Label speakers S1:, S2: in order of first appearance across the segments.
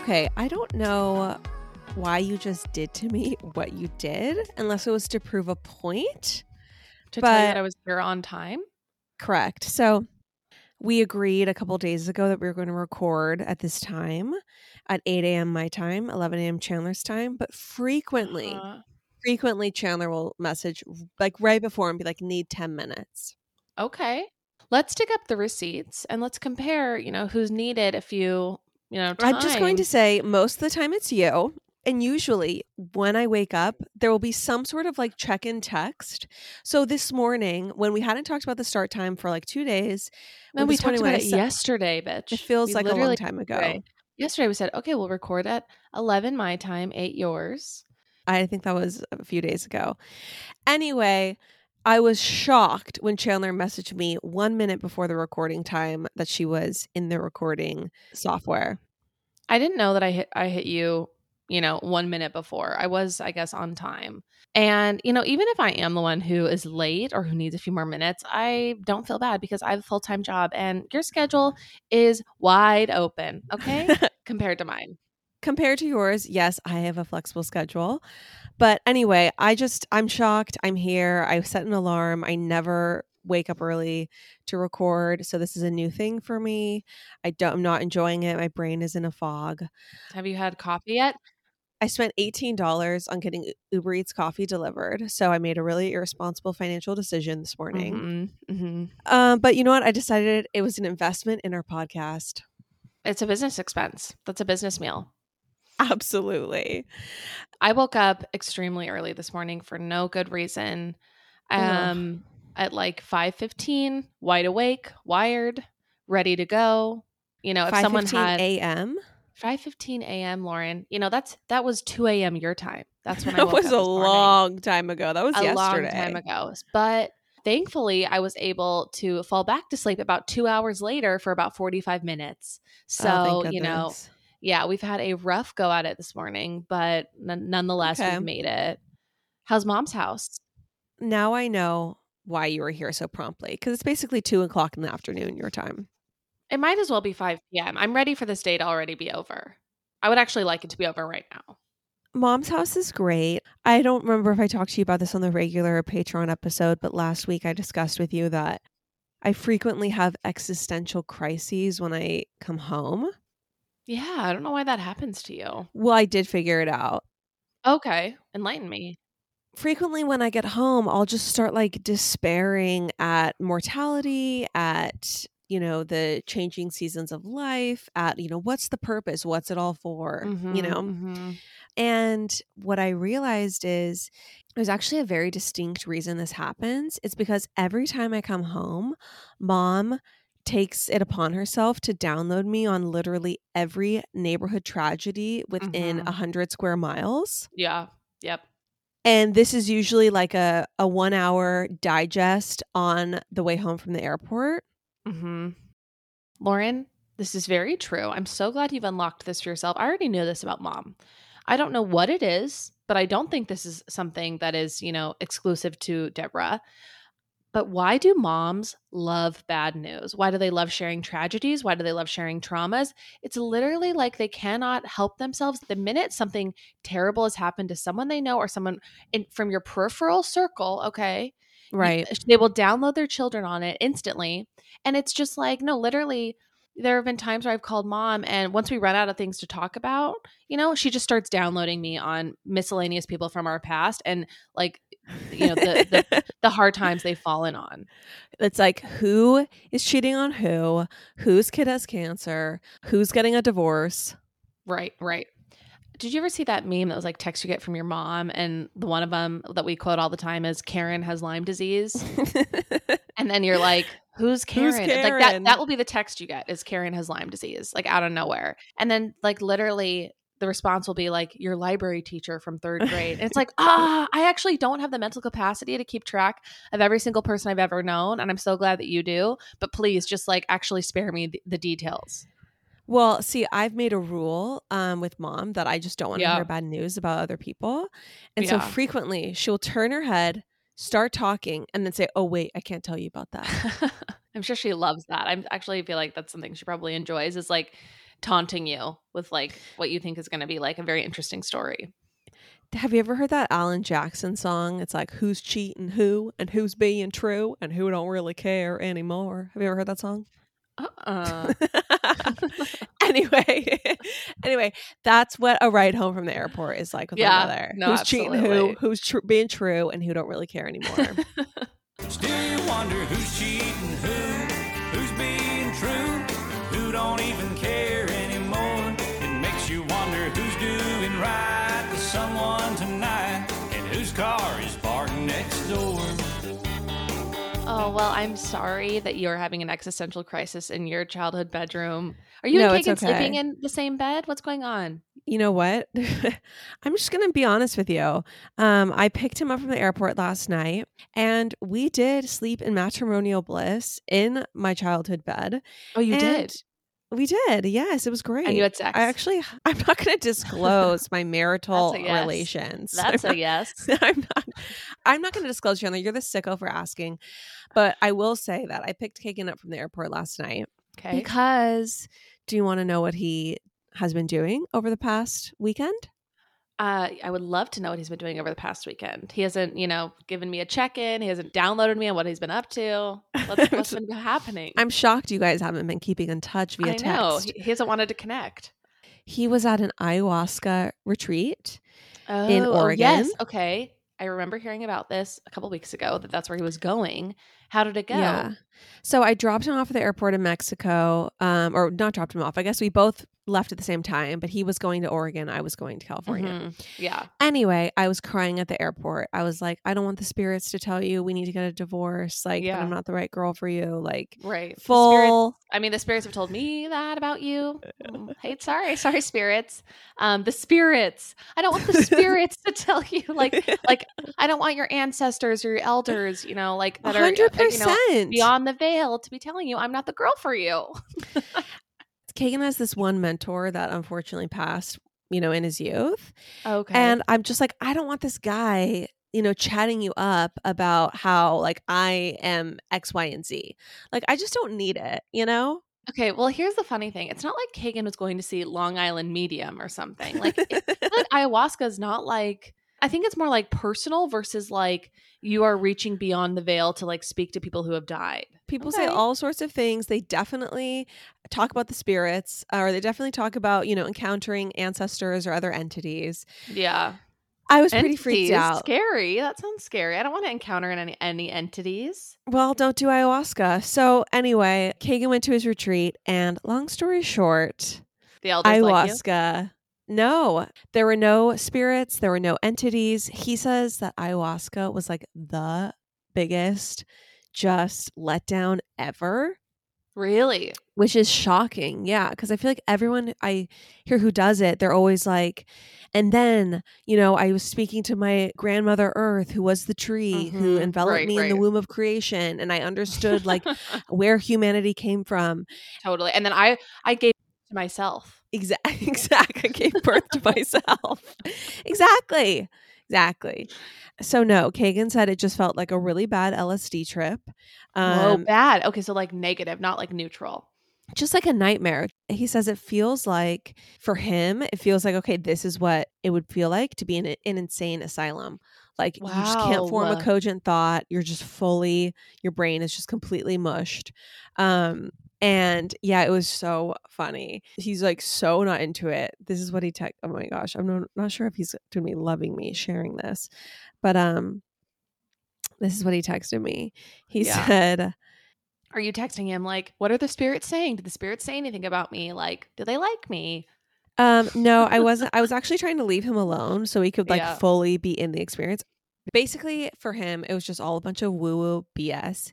S1: Okay, I don't know why you just did to me what you did, unless it was to prove a point.
S2: To tell you
S1: But-
S2: that I was here on time.
S1: Correct. So we agreed a couple days ago that we were going to record at this time at 8 a.m. my time, 11 a.m. Chandler's time. But frequently,
S2: Uh,
S1: frequently Chandler will message like right before and be like, need 10 minutes.
S2: okay. Let's dig up the receipts and let's compare, you know, who's needed a few, you know,
S1: I'm just going to say most of the time it's you. And usually when I wake up, there will be some sort of like check in text. So this morning, when we hadn't talked about the start time for like two days, when
S2: we talked about it yesterday, bitch.
S1: it feels
S2: We
S1: like a long time ago.
S2: yesterday- Yesterday we said, okay, we'll record at 11 my time, 8 yours.
S1: I think that was a few days ago. Anyway, I was shocked when Chandler messaged me one minute before the recording time that she was in the recording software.
S2: I didn't know that I hit I hit you, you know, 1 minute before. I was I guess on time. And, you know, even if I am the one who is late or who needs a few more minutes, I don't feel bad because I have a full-time job and your schedule is wide open, okay? Compared to mine.
S1: Compared to yours, yes, I have a flexible schedule. But anyway, I just, I'm shocked. I'm here. I set an alarm. I never wake up early to record. So this is a new thing for me. I don't, I'm not enjoying it. My brain is in a fog.
S2: Have you had coffee yet?
S1: I spent $18 on getting Uber Eats coffee delivered. So I made a really irresponsible financial decision this morning.
S2: Mhm, mhm.
S1: Um, but you know what? I decided it was an investment in our podcast.
S2: It's a business expense. That's a business meal.
S1: Absolutely.
S2: I woke up extremely early this morning for no good reason.
S1: Ugh.
S2: Um at like 5:15, wide awake, wired, ready to go. You know, if someone
S1: 5:15
S2: had
S1: a.m.
S2: 5:15 a.m., Lauren, you know, that's that was 2 a.m. your time. That's when I
S1: That was a
S2: morning.
S1: long time ago. That was
S2: a
S1: yesterday.
S2: long time ago. But thankfully, I was able to fall back to sleep about 2 hours later for about 45 minutes. So,
S1: Oh,
S2: you know. Yeah, we've had a rough go at it this morning, but n- nonetheless,
S1: Okay.
S2: we've made it. How's mom's house?
S1: now I know why you were here so promptly because it's basically two o'clock in the afternoon your time.
S2: It might as well be 5 p.m. I'm ready for this day to already be over. I would actually like it to be over right now.
S1: Mom's house is great. I don't remember if I talked to you about this on the regular Patreon episode, but last week I discussed with you that I frequently have existential crises when I come home.
S2: Yeah, I don't know why that happens to you.
S1: Well, I did figure it out.
S2: Okay, enlighten me.
S1: Frequently, when I get home, I'll just start like despairing at mortality, at, you know, the changing seasons of life, at, you know, what's the purpose? What's it all for? You
S2: Mhm,
S1: know?
S2: mhm.
S1: And what I realized is there's actually a very distinct reason this happens. It's because every time I come home, mom takes it upon herself to download me on literally every neighborhood tragedy within a
S2: Mhm.
S1: hundred square miles.
S2: Yeah. Yep.
S1: And this is usually like a, a one hour digest on the way home from the airport.
S2: Mm-hmm. Lauren, this is very true. I'm so glad you've unlocked this for yourself. I already knew this about mom. I don't know what it is, but I don't think this is something that is, you know, exclusive to Deborah. But why do moms love bad news? Why do they love sharing tragedies? Why do they love sharing traumas? It's literally like they cannot help themselves. The minute something terrible has happened to someone they know or someone in, from your peripheral circle, okay, you-
S1: Right.
S2: they will download their children on it instantly and it's just like no literally there have been times where i've called mom and once we run out of things to talk about you know she just starts downloading me on miscellaneous people from our past and like you know the the, the hard times they've fallen on.
S1: It's like who is cheating on who, whose kid has cancer, who's getting a divorce.
S2: right right. Did you ever see that meme that was like text you get from your mom and the one of them that we quote all the time is karen has lyme disease. And then you're like who's karen, Like that
S1: Karen?
S2: that will be the text you get is karen has lyme disease like out of nowhere. And then like literally the response will be like your library teacher from third grade and it's like ah i actually don't have the mental capacity to keep track of every single person i've ever known and i'm so glad that you do but please just like actually spare me the, the details
S1: Well, see, I've made a rule um, with mom that I just don't want to
S2: Yeah.
S1: hear bad news about other people. And so frequently she'll turn her head, start talking, and then say, Oh, wait, I can't tell you about that.
S2: I'm sure she loves that. I'm actually feel like that's something she probably enjoys is like taunting you with like what you think is going to be like a very interesting story.
S1: Have you ever heard that Alan Jackson song? It's like who's cheating who and who's being true and who don't really care anymore. Have you ever heard that song?
S2: Uh-uh.
S1: anyway, anyway, that's what a ride home from the airport is like with
S2: Yeah,
S1: my mother.
S2: no,
S1: who's cheating who, who's tr- being true, and who don't really care anymore.
S3: Still you wonder who's cheating who, who's being true, who don't even care
S2: Oh, well, I'm sorry that you're having an existential crisis in your childhood bedroom. Are you
S1: No,
S2: and Kagan sleeping in the same bed? What's going on?
S1: you know what? I'm just gonna be honest with you. Um, I picked him up from the airport last night, and we did sleep in matrimonial bliss in my childhood bed.
S2: Oh, you
S1: And
S2: did.
S1: We did. Yes, it was great.
S2: And you had sex.
S1: I actually, I'm not going to disclose my marital
S2: That's yes.
S1: relations.
S2: That's
S1: I'm
S2: a yes.
S1: I'm not. I'm not going to disclose, Chandler. You're the sicko for asking, but I will say that I picked Kagan up from the airport last night
S2: Okay.
S1: because. Do you want to know what he has been doing over the past weekend?
S2: Uh, I would love to know what he's been doing over the past weekend. He hasn't, you know, given me a check in. He hasn't downloaded me on what he's been up to. What's, what's been happening?
S1: I'm shocked you guys haven't been keeping in touch via
S2: I know
S1: text.
S2: he, he hasn't wanted to connect.
S1: He was at an ayahuasca retreat.
S2: Oh,
S1: In
S2: oh, yes.
S1: Oregon?
S2: Okay. I remember hearing about this a couple weeks ago that that's where he was going. How did it go?
S1: Yeah. So I dropped him off at the airport in Mexico, um, or not dropped him off. I guess we both left at the same time, but he was going to Oregon. I was going to California.
S2: Mhm. Yeah.
S1: Anyway, I was crying at the airport. I was like, I don't want the spirits to tell you we need to get a divorce. Like, that
S2: Yeah.
S1: I'm not the right girl for you. Like,
S2: Right. The spirits-
S1: full.
S2: I mean, the spirits have told me that about you. Mm, Hey, sorry, sorry, spirits. Um, the spirits. I don't want the spirits to tell you, like, like I don't want your ancestors or your elders, you know, like that are, uh,
S1: hundred
S2: you know, beyond the veil to be telling you I'm not the girl for you.
S1: Kagan has this one mentor that unfortunately passed, you know, in his youth.
S2: Okay.
S1: And I'm just like, I don't want this guy, you know, chatting you up about how like I am X, Y, and Z. Like, I just don't need it, you know?
S2: okay, well, here's the funny thing. It's not like Kagan was going to see Long Island Medium or something. Like, it, like ayahuasca is not like I think it's more like personal versus like you are reaching beyond the veil to like speak to people who have died.
S1: People say all sorts of things. They definitely talk about the spirits, uh, or they definitely talk about, you know, encountering ancestors or other entities.
S2: Yeah.
S1: I was pretty freaked
S2: Entities.
S1: out.
S2: Scary. That sounds scary. I don't want to encounter any any entities.
S1: Well, don't do ayahuasca. So, anyway, Kagan went to his retreat, and long story short,
S2: The elders like
S1: ayahuasca. No, there were no spirits, there were no entities. He says that ayahuasca was like the biggest just letdown ever,
S2: Really?
S1: which is shocking. Yeah, because I feel like everyone I hear who does it, they're always like, and then, you know, I was speaking to my grandmother Earth, who was the tree who
S2: Mhm.
S1: enveloped
S2: Right,
S1: me in the womb of creation, and I understood like where humanity came from.
S2: totally. And then I I gave to myself.
S1: Exactly. Exactly. I gave birth to myself. exactly. Exactly. So no, Kagan said it just felt like a really bad LSD trip. Um,
S2: bad. Okay, so like negative, not like neutral.
S1: just like a nightmare. He says it feels like for him, it feels like okay, this is what it would feel like to be in an insane asylum. Like you just can't form a cogent thought. You're just fully your brain is just completely mushed. Um and yeah, it was so funny. He's like so not into it. This is what he tech. Oh my gosh, I'm not, not sure if he's to be loving me sharing this, but um, this is what he texted me. He
S2: Yeah.
S1: said,
S2: Are you texting him like, what are the spirits saying? Did the spirits say anything about me? Like, do they like me?
S1: Um, no, I wasn't. I was actually trying to leave him alone so he could like
S2: Yeah.
S1: fully be in the experience. Basically, for him, it was just all a bunch of woo woo BS.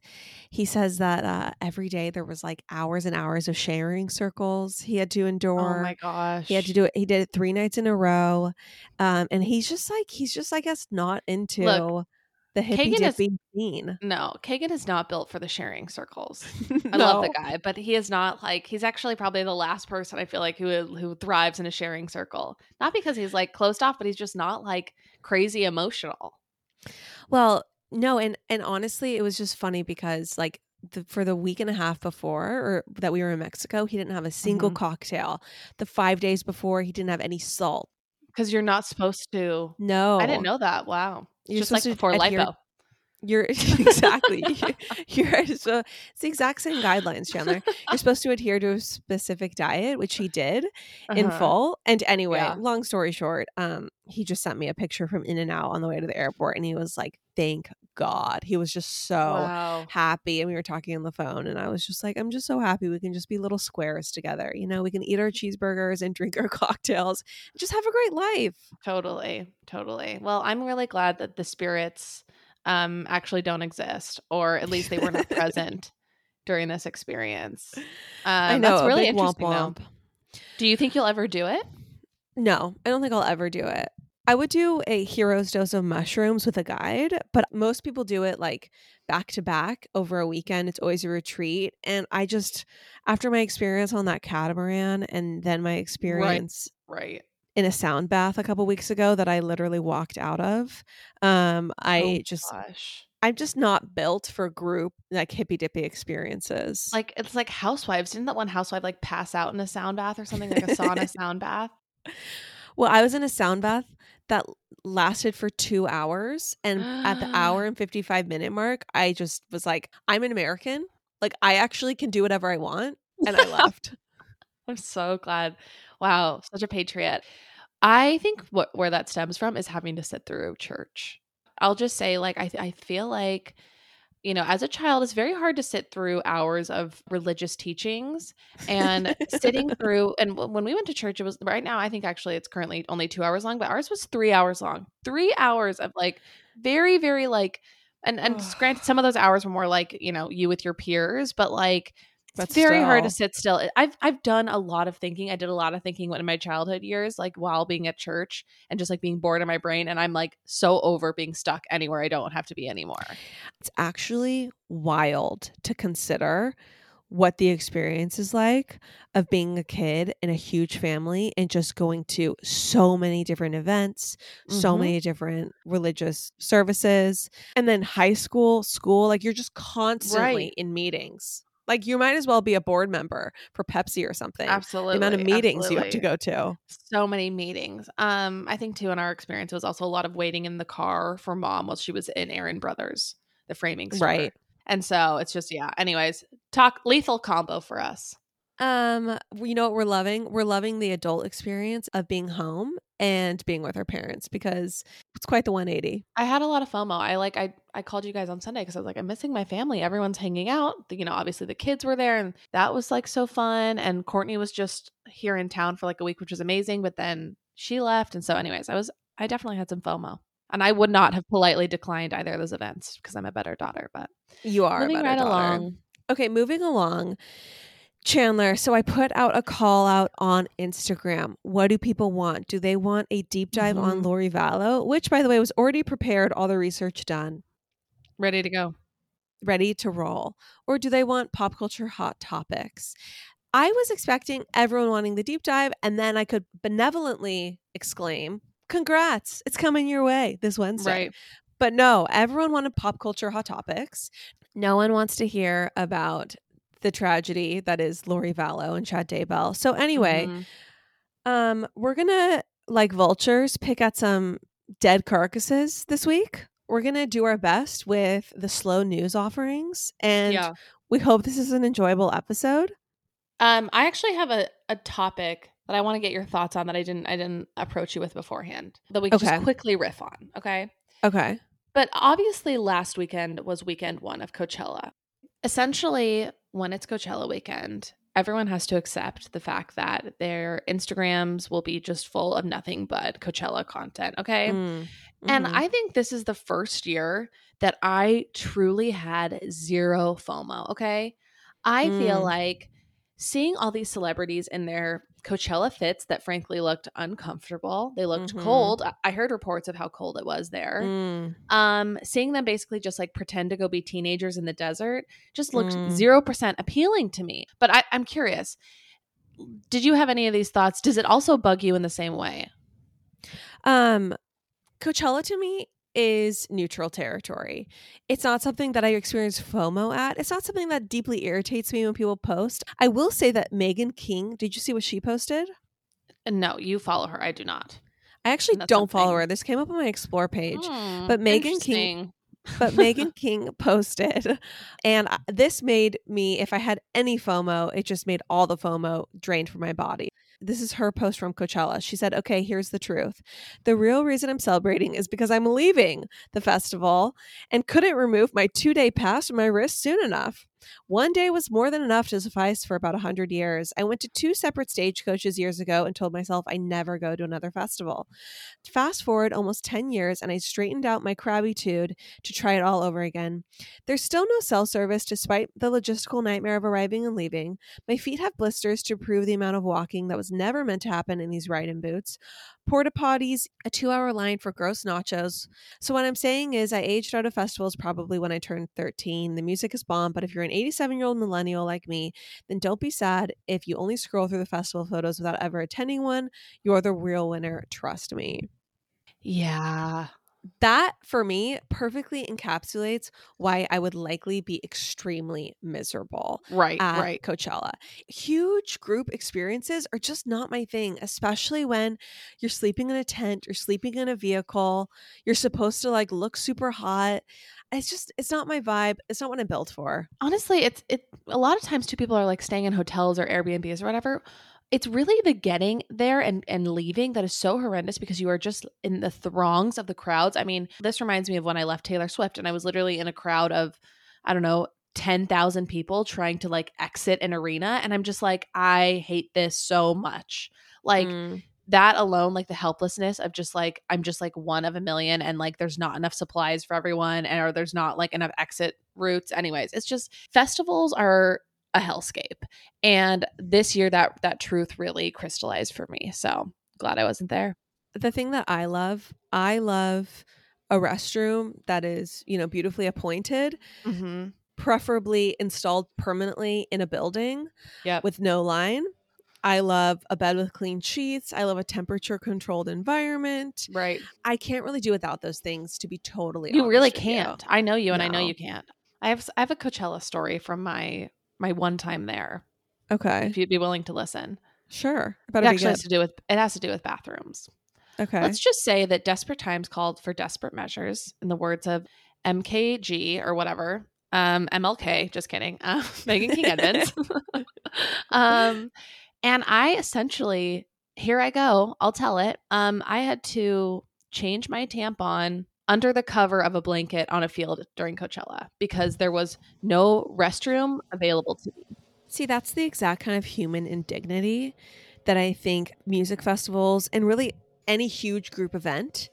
S1: He says that uh, every day there was like hours and hours of sharing circles he had to endure.
S2: oh my gosh.
S1: He had to do it. He did it three nights in a row, um, and he's just like he's just I guess not into the hippy
S2: Kagan is-
S1: dippy scene.
S2: No, Kagan is not built for the sharing circles. I love the guy, but he is not like he's actually probably the last person I feel like who who thrives in a sharing circle. Not because he's like closed off, but he's just not like crazy emotional.
S1: Well, no, and and honestly, it was just funny because like the, for the week and a half before or that we were in Mexico, he didn't have a single
S2: Mhm.
S1: cocktail. The 5 days before, he didn't have any salt.
S2: Because you're not supposed to.
S1: No.
S2: I didn't know that. Wow.
S1: You're
S2: Just like
S1: supposed to
S2: before lipo.
S1: You're exactly. You're so it's the exact same guidelines, Chandler. You're supposed to adhere to a specific diet, which he did in
S2: Uh-huh.
S1: full. And anyway,
S2: Yeah.
S1: long story short, um, he just sent me a picture from In and Out on the way to the airport, and he was like, "Thank God." He was just so
S2: Wow.
S1: happy, and we were talking on the phone, and I was just like, "I'm just so happy we can just be little squares together. You know, we can eat our cheeseburgers and drink our cocktails, and just have a great life."
S2: Totally. Totally. Well, I'm really glad that the spirits um actually don't exist, or at least they were not present during this experience. Um,
S1: I know,
S2: That's really
S1: womp
S2: interesting. though.
S1: womp.
S2: Do you think you'll ever do it?
S1: No, I don't think I'll ever do it. I would do a hero's dose of mushrooms with a guide, but most people do it like back to back over a weekend. It's always a retreat. And I just, after my experience on that catamaran and then my experience
S2: Right.
S1: In a sound bath a couple weeks ago that I literally walked out of, um, I
S2: Oh,
S1: just,
S2: Gosh.
S1: I'm just not built for group like hippy dippy experiences.
S2: Like it's like housewives. Didn't that one housewife like pass out in a sound bath or something like a sauna sound bath?
S1: Well, I was in a sound bath that lasted for two hours. And at the hour and 55 minute mark, I just was like, I'm an American. Like, I actually can do whatever I want. And I left.
S2: I'm so glad. Wow, such a patriot. I think what where that stems from is having to sit through church. I'll just say, like, I I feel like, you know, as a child, it's very hard to sit through hours of religious teachings and sitting through. And w- when we went to church, it was right now. I think actually it's currently only two hours long, but ours was three hours long. Three hours of like very very like. And and granted, some of those hours were more like you know you with your peers, but like
S1: But
S2: it's very hard to sit still. I've I've done a lot of thinking. I did a lot of thinking in my childhood years, like while being at church and just like being bored in my brain. And I'm like so over being stuck anywhere I don't have to be anymore.
S1: It's actually wild to consider what the experience is like of being a kid in a huge family and just going to so many different events, so
S2: Mhm.
S1: many different religious services. And then high school, school, like you're just constantly
S2: Right.
S1: in meetings. Like you might as well be a board member for Pepsi or something.
S2: Absolutely.
S1: the amount of meetings you have to go to.
S2: So many meetings. Um, I think too in our experience it was also a lot of waiting in the car for mom while she was in Aaron Brothers, the framing store.
S1: Right.
S2: And so it's just yeah. Anyways, talk lethal combo for us.
S1: Um, you know what we're loving? We're loving the adult experience of being home and being with our parents because it's quite the 180.
S2: I had a lot of FOMO. I like I I called you guys on Sunday because I was like I'm missing my family. Everyone's hanging out. You know, obviously the kids were there, and that was like so fun. And Courtney was just here in town for like a week, which was amazing. But then she left, and so anyways, I was I definitely had some FOMO, and I would not have politely declined either of those events because I'm a better daughter. But
S1: You are a
S2: moving
S1: better
S2: right
S1: daughter.
S2: along.
S1: Okay, moving along. Chandler, so I put out a call out on Instagram. What do people want? Do they want a deep dive on
S2: Mhm.
S1: Lori Vallow, which by the way was already prepared, all the research done,
S2: Ready to go.
S1: ready to roll? Or do they want pop culture hot topics? I was expecting everyone wanting the deep dive, and then I could benevolently exclaim, Congrats, it's coming your way this Wednesday.
S2: Right.
S1: But no, everyone wanted pop culture hot topics. No one wants to hear about the tragedy that is Lori Vallow and Chad Daybell. So anyway,
S2: Mhm.
S1: um, we're gonna like vultures pick at some dead carcasses this week. We're gonna do our best with the slow news offerings, and
S2: yeah.
S1: we hope this is an enjoyable episode.
S2: Um, I actually have a, a topic that I want to get your thoughts on that I didn't I didn't approach you with beforehand that we can
S1: Okay.
S2: just quickly riff on. Okay.
S1: Okay.
S2: But obviously, last weekend was weekend one of Coachella. Essentially, when it's Coachella weekend, everyone has to accept the fact that their Instagrams will be just full of nothing but Coachella content. Okay.
S1: Mm,
S2: And
S1: mhm.
S2: I think this is the first year that I truly had zero FOMO. Okay. I feel
S1: Mm.
S2: like seeing all these celebrities in their Coachella fits that frankly looked uncomfortable. They looked
S1: Mhm.
S2: cold. I- heard reports of how cold it was there.
S1: Mm,
S2: Um, seeing them basically just like pretend to go be teenagers in the desert just looked
S1: Mm.
S2: zero percent appealing to me. But I, I'm curious. Did you have any of these thoughts? Does it also bug you in the same way?
S1: Um, Coachella to me is neutral territory. It's not something that I experience FOMO at. It's not something that deeply irritates me when people post. I will say that Megan King, did you see what she posted?
S2: No, you follow her. I do not.
S1: I actually don't follow her. This came up on my explore page.
S2: Hmm,
S1: But Megan King- but Megan King posted, and this made me, if I had any FOMO, it just made all the FOMO drained from my body. This is her post from Coachella. She said, Okay, here's the truth. The real reason I'm celebrating is because I'm leaving the festival and couldn't remove my two day pass from my wrist soon enough. One day was more than enough to suffice for about 100 years. I went to two separate stagecoaches years ago and told myself I never go to another festival. Fast forward almost 10 years, and I straightened out my crabbytude to try it all over again. There's still no cell service despite the logistical nightmare of arriving and leaving. My feet have blisters to prove the amount of walking that was never meant to happen in these ride in boots. Porta potties, a two hour line for gross nachos. So, what I'm saying is, I aged out of festivals probably when I turned 13. The music is bomb, but if you're an 87 year old millennial like me, then don't be sad if you only scroll through the festival photos without ever attending one. You're the real winner, trust me
S2: Yeah.
S1: that for me perfectly encapsulates why I would likely be extremely miserable
S2: Right.
S1: at
S2: right.
S1: Coachella. Huge group experiences are just not my thing, especially when you're sleeping in a tent, you're sleeping in a vehicle, you're supposed to like look super hot. It's just it's not my vibe. It's not what I'm built for.
S2: honestly it's it a lot of times two people are like staying in hotels or airbnbs or whatever it's really the getting there and and leaving that is so horrendous because you are just in the throngs of the crowds i mean this reminds me of when i left taylor swift and i was literally in a crowd of i don't know 10,000 people trying to like exit an arena and i'm just like i hate this so much like
S1: Mm.
S2: That alone like the helplessness of just like i'm just like one of a million and like there's not enough supplies for everyone and or there's not like enough exit routes anyways it's just festivals are a hellscape and this year that that truth really crystallized for me so glad i wasn't there
S1: the thing that I love, I love a restroom that is, you know, beautifully appointed
S2: mm-hmm.
S1: preferably installed permanently in a building
S2: Yep.
S1: with no line. I love a bed with clean sheets. I love a temperature controlled environment.
S2: right
S1: I can't really do without those things to be totally
S2: you really
S1: with you.
S2: can't i know you and i know you can't i have i have a coachella story from my my one time there
S1: Okay.
S2: if you'd be willing to listen
S1: Sure. It
S2: actually has to do with it has to do with bathrooms
S1: Okay.
S2: Let's just say that desperate times called for desperate measures, in the words of MKG or whatever. Um, MLK, just kidding. Uh, Megan King Edmonds. um, and I essentially, here I go, I'll tell it. Um, I had to change my tampon under the cover of a blanket on a field during Coachella because there was no restroom available to me.
S1: See, that's the exact kind of human indignity that I think music festivals and really any huge group event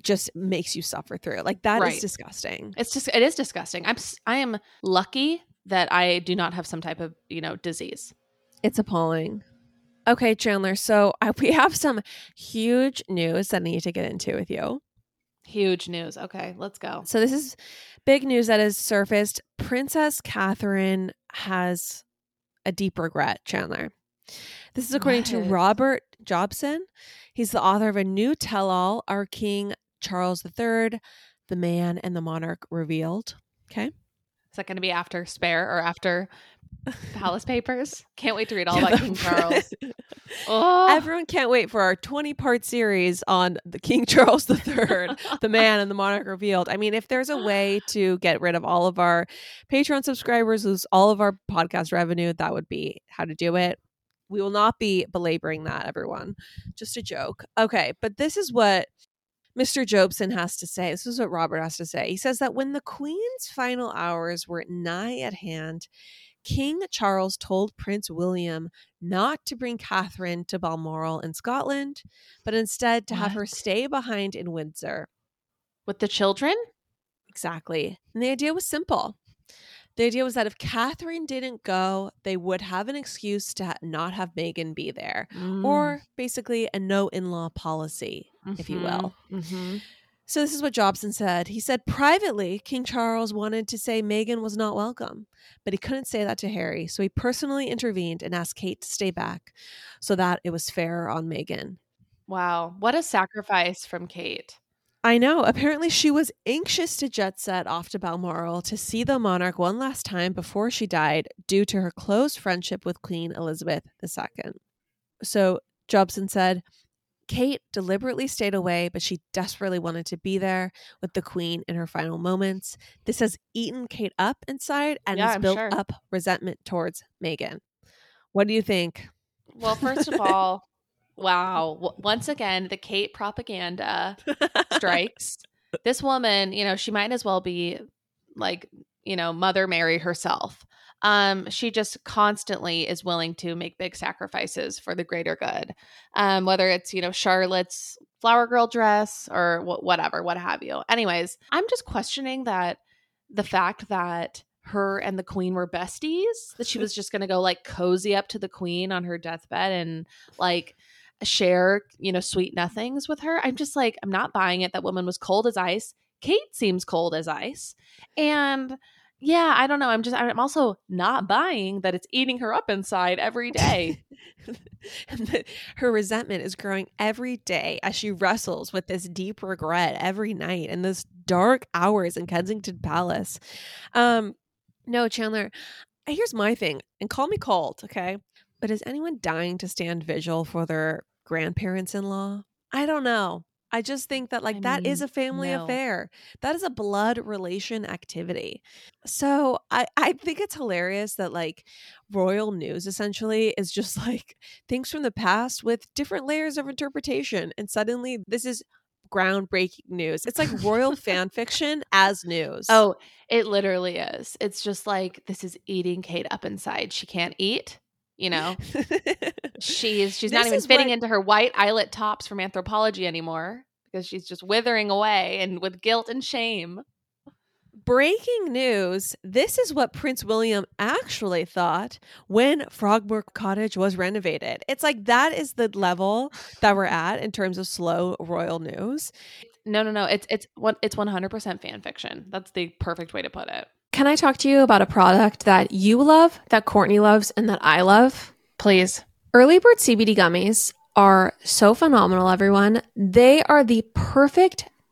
S1: just makes you suffer through. Like that is
S2: Right.
S1: disgusting.
S2: It's just, it is disgusting. I'm, I am lucky that I do not have some type of, you know, disease.
S1: It's appalling. Okay, Chandler. So I, we have some huge news that I need to get into with you.
S2: Huge news. Okay, let's go.
S1: So this is big news that has surfaced. Princess Catherine has a deep regret, Chandler. This is according to Robert Jobson. He's the author of a new tell-all, Our King Charles III, The Man and the Monarch Revealed. Okay.
S2: Is that going to be after Spare or after Palace Papers? Can't wait to read all about King Charles. Oh,
S1: Everyone can't wait for our 20 part series on the King Charles III, the man and the monarch revealed. I mean, if there's a way to get rid of all of our Patreon subscribers, lose all of our podcast revenue, that would be how to do it. We will not be belaboring that, everyone. Just a joke. Okay, but this is what Mr. Jobson has to say. This is what Robert has to say. He says that when the Queen's final hours were nigh at hand, King Charles told Prince William not to bring Catherine to Balmoral in Scotland, but instead to have her stay behind in Windsor.
S2: with the children?
S1: Exactly. And the idea was simple. The idea was that if Catherine didn't go, they would have an excuse to not have Meghan be there,
S2: Mm.
S1: or basically a no in law policy, if you will.
S2: Mhm.
S1: So this is what Jobson said. He said privately, King Charles wanted to say Meghan was not welcome, but he couldn't say that to Harry. So he personally intervened and asked Kate to stay back so that it was fair on Meghan.
S2: Wow, what a sacrifice from Kate.
S1: I know. Apparently, she was anxious to jet set off to Balmoral to see the monarch one last time before she died due to her close friendship with Queen Elizabeth II. So, Jobson said, Kate deliberately stayed away, but she desperately wanted to be there with the Queen in her final moments. This has eaten Kate up inside and
S2: Yeah,
S1: has
S2: I'm
S1: built
S2: sure.
S1: up resentment towards Meghan. What do you think?
S2: Well, first of all, wow. Once again, the Kate propaganda strikes. This woman, you know, she might as well be like, you know, Mother Mary herself. Um, she just constantly is willing to make big sacrifices for the greater good. Um, whether it's, you know, Charlotte's flower girl dress or wh- whatever, what have you. Anyways, I'm just questioning that the fact that her and the queen were besties, that she was just going to go like cozy up to the queen on her deathbed and like share, you know, sweet nothings with her. I'm just like, I'm not buying it. That woman was cold as ice. Kate seems cold as ice. And yeah, I don't know. I'm just, I'm also not buying that it's eating her up inside every day.
S1: Her resentment is growing every day as she wrestles with this deep regret every night in those dark hours in Kensington Palace. Um, no, Chandler, here's my thing, and call me cold, okay? But is anyone dying to stand vigil for their grandparents in law? I don't know. I just think that like
S2: I
S1: that is
S2: mean,
S1: a family
S2: no.
S1: affair. That is a blood relation activity. So I I think it's hilarious that like royal news essentially is just like things from the past with different layers of interpretation and suddenly this is groundbreaking news. It's like royal fan fiction as news.
S2: Oh, it literally is. It's just like this is eating Kate up inside. She can't eat, you know. She's she's not even fitting
S1: what-
S2: into her white eyelet tops from Anthropologie anymore because she's just withering away and with guilt and shame.
S1: Breaking news. This is what Prince William actually thought when Frogmore Cottage was renovated. It's like that is the level that we're at in terms of slow royal news.
S2: No, no, no. It's it's one it's one hundred percent fan fiction. That's the perfect way to put it.
S4: Can I talk to you about a product that you love, that Courtney loves, and that I love?
S2: Please.
S4: Early Bird CBD gummies are so phenomenal, everyone. They are the perfect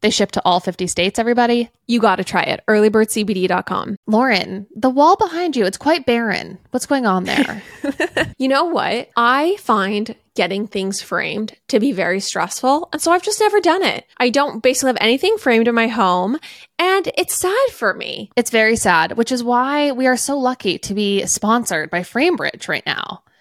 S2: They ship to all 50 states, everybody.
S4: You got to try it. Earlybirdcbd.com.
S2: Lauren, the wall behind you, it's quite barren. What's going on there?
S4: You know what? I find getting things framed to be very stressful. And so I've just never done it. I don't basically have anything framed in my home. And it's sad for me.
S2: it's very sad, which is why we are so lucky to be sponsored by Framebridge right now.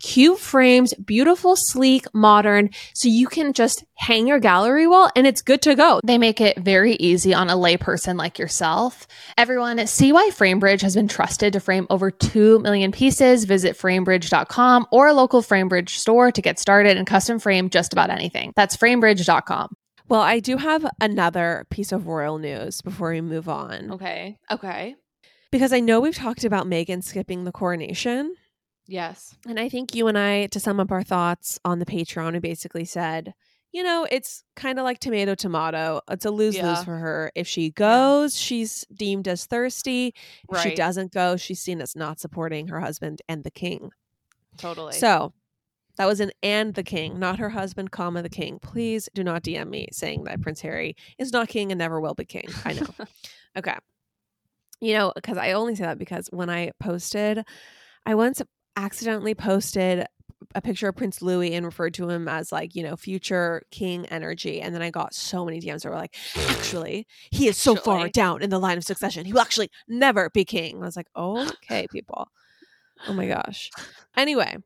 S4: cube frames, beautiful, sleek, modern, so you can just hang your gallery wall and it's good to go.
S2: They make it very easy on a layperson like yourself. Everyone, see why FrameBridge has been trusted to frame over 2 million pieces. Visit framebridge.com or a local FrameBridge store to get started and custom frame just about anything. That's framebridge.com.
S1: Well, I do have another piece of royal news before we move on.
S2: Okay. Okay.
S1: Because I know we've talked about Meghan skipping the coronation.
S2: Yes.
S1: And I think you and I, to sum up our thoughts on the Patreon, we basically said, you know, it's kind of like tomato tomato. It's a lose lose
S2: Yeah.
S1: for her. If she goes, she's deemed as thirsty. If she doesn't go, she's seen as not supporting her husband and the king.
S2: Totally.
S1: So that was an and the king, not her husband, comma the king. Please do not DM me saying that Prince Harry is not king and never will be king. I know. okay. You know, because I only say that because when I posted, I once accidentally posted a picture of Prince Louis and referred to him as like, you know, future king energy. And then I got so many DMs that were like, actually, he is so far down in the line of succession. He will actually never be king. And I was like, okay, people. Oh my gosh. Anyway,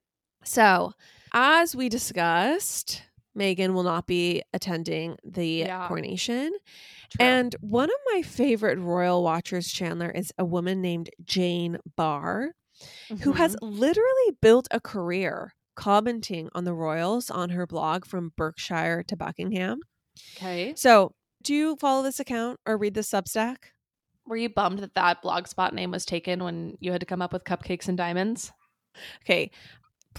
S1: so as we discussed, Meghan will not be attending the
S2: Yeah.
S1: coronation.
S2: True.
S1: And one of my favorite royal watchers, Chandler, is a woman named Jane Barr, who has
S2: Mhm.
S1: literally built a career commenting on the royals on her blog from Berkshire to Buckingham.
S2: okay.
S1: So, do you follow this account or read the Substack?
S2: Were you bummed that that blogspot name was taken when you had to come up with cupcakes and diamonds?
S1: Okay.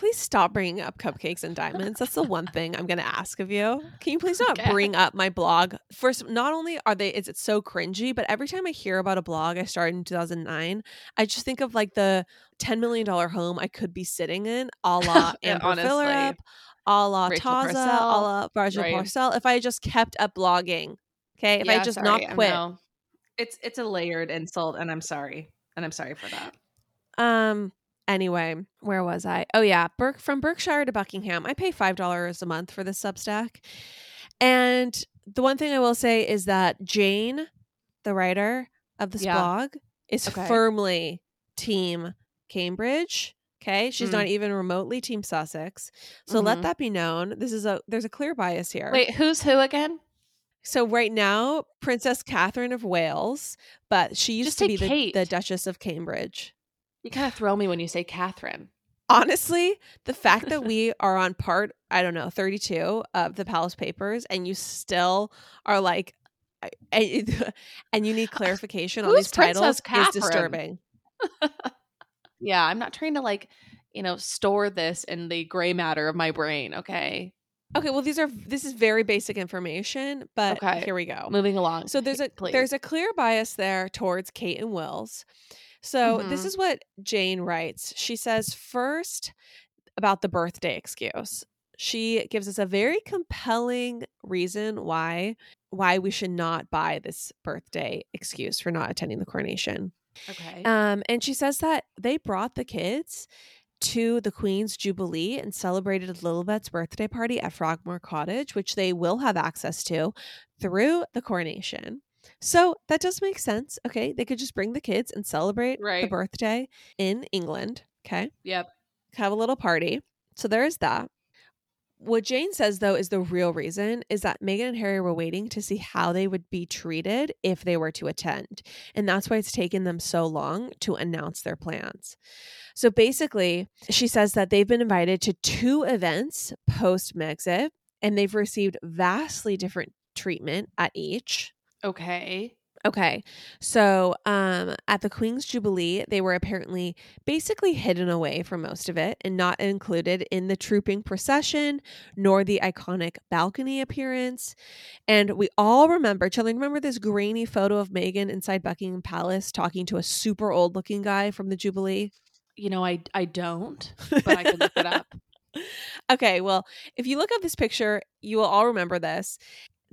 S1: Please stop bringing up cupcakes and diamonds. That's the one thing I'm going to ask of you. Can you please not
S2: Okay.
S1: bring up my blog? First, not only are they is it so cringy, but every time I hear about a blog I started in 2009, I just think of like the 10 million dollar home I could be sitting in, a la
S2: Yeah,
S1: Amber. Phillip, a la
S2: Rachel
S1: Taza, a la Rachel
S2: right.
S1: Parcell. If I just kept up blogging, okay, if I had just not quit,
S2: It's it's a layered insult, and I'm sorry, and I'm sorry for that.
S1: Um. Anyway, where was I? Oh yeah, Berk from Berkshire to Buckingham. I pay five dollars a month for this Substack, and the one thing I will say is that Jane, the writer of this
S2: Yeah.
S1: blog, is
S2: Okay.
S1: firmly Team Cambridge. Okay, she's
S2: Mm.
S1: not even remotely Team Sussex. So let
S2: Mhm.
S1: that be known. This is a there's a clear bias here.
S2: Wait, who's who again?
S1: So right now, Princess Catherine of Wales, but she used
S2: Just
S1: to be the, the Duchess of Cambridge.
S2: You kind of throw me when you say Catherine.
S1: honestly, the fact that we are on part, I don't know, 32 of the Palace Papers and you still are like, and you need clarification on these titles
S2: Princess
S1: is disturbing.
S2: Yeah, I'm not trying to like, you know, store this in the gray matter of my brain. Okay,
S1: Okay, well, these are this is very basic information, but
S2: Okay.
S1: here we go.
S2: moving along.
S1: So there's a
S2: Please.
S1: there's a clear bias there towards Kate and Wills. So this
S2: Mhm.
S1: is what Jane writes. She says first about the birthday excuse. She gives us a very compelling reason why why we should not buy this birthday excuse for not attending the coronation.
S2: okay.
S1: Um, and she says that they brought the kids to the Queen's Jubilee and celebrated Lilibet's birthday party at Frogmore Cottage, which they will have access to through the coronation. So that does make sense. Okay. They could just bring the kids and celebrate the birthday in England. Okay.
S2: yep.
S1: Have a little party. So there is that. What Jane says, though, is the real reason is that Meghan and Harry were waiting to see how they would be treated if they were to attend. And that's why it's taken them so long to announce their plans. So basically, she says that they've been invited to two events post Megxit, and they've received vastly different treatment at each.
S2: Okay.
S1: Okay. So, um at the Queen's Jubilee, they were apparently basically hidden away for most of it and not included in the trooping procession nor the iconic balcony appearance. And we all remember, children, remember this grainy photo of Meghan inside Buckingham Palace talking to a super old looking guy from the Jubilee?
S2: You know, I I don't, but I could look it up.
S1: okay, well, if you look up this picture, you will all remember this.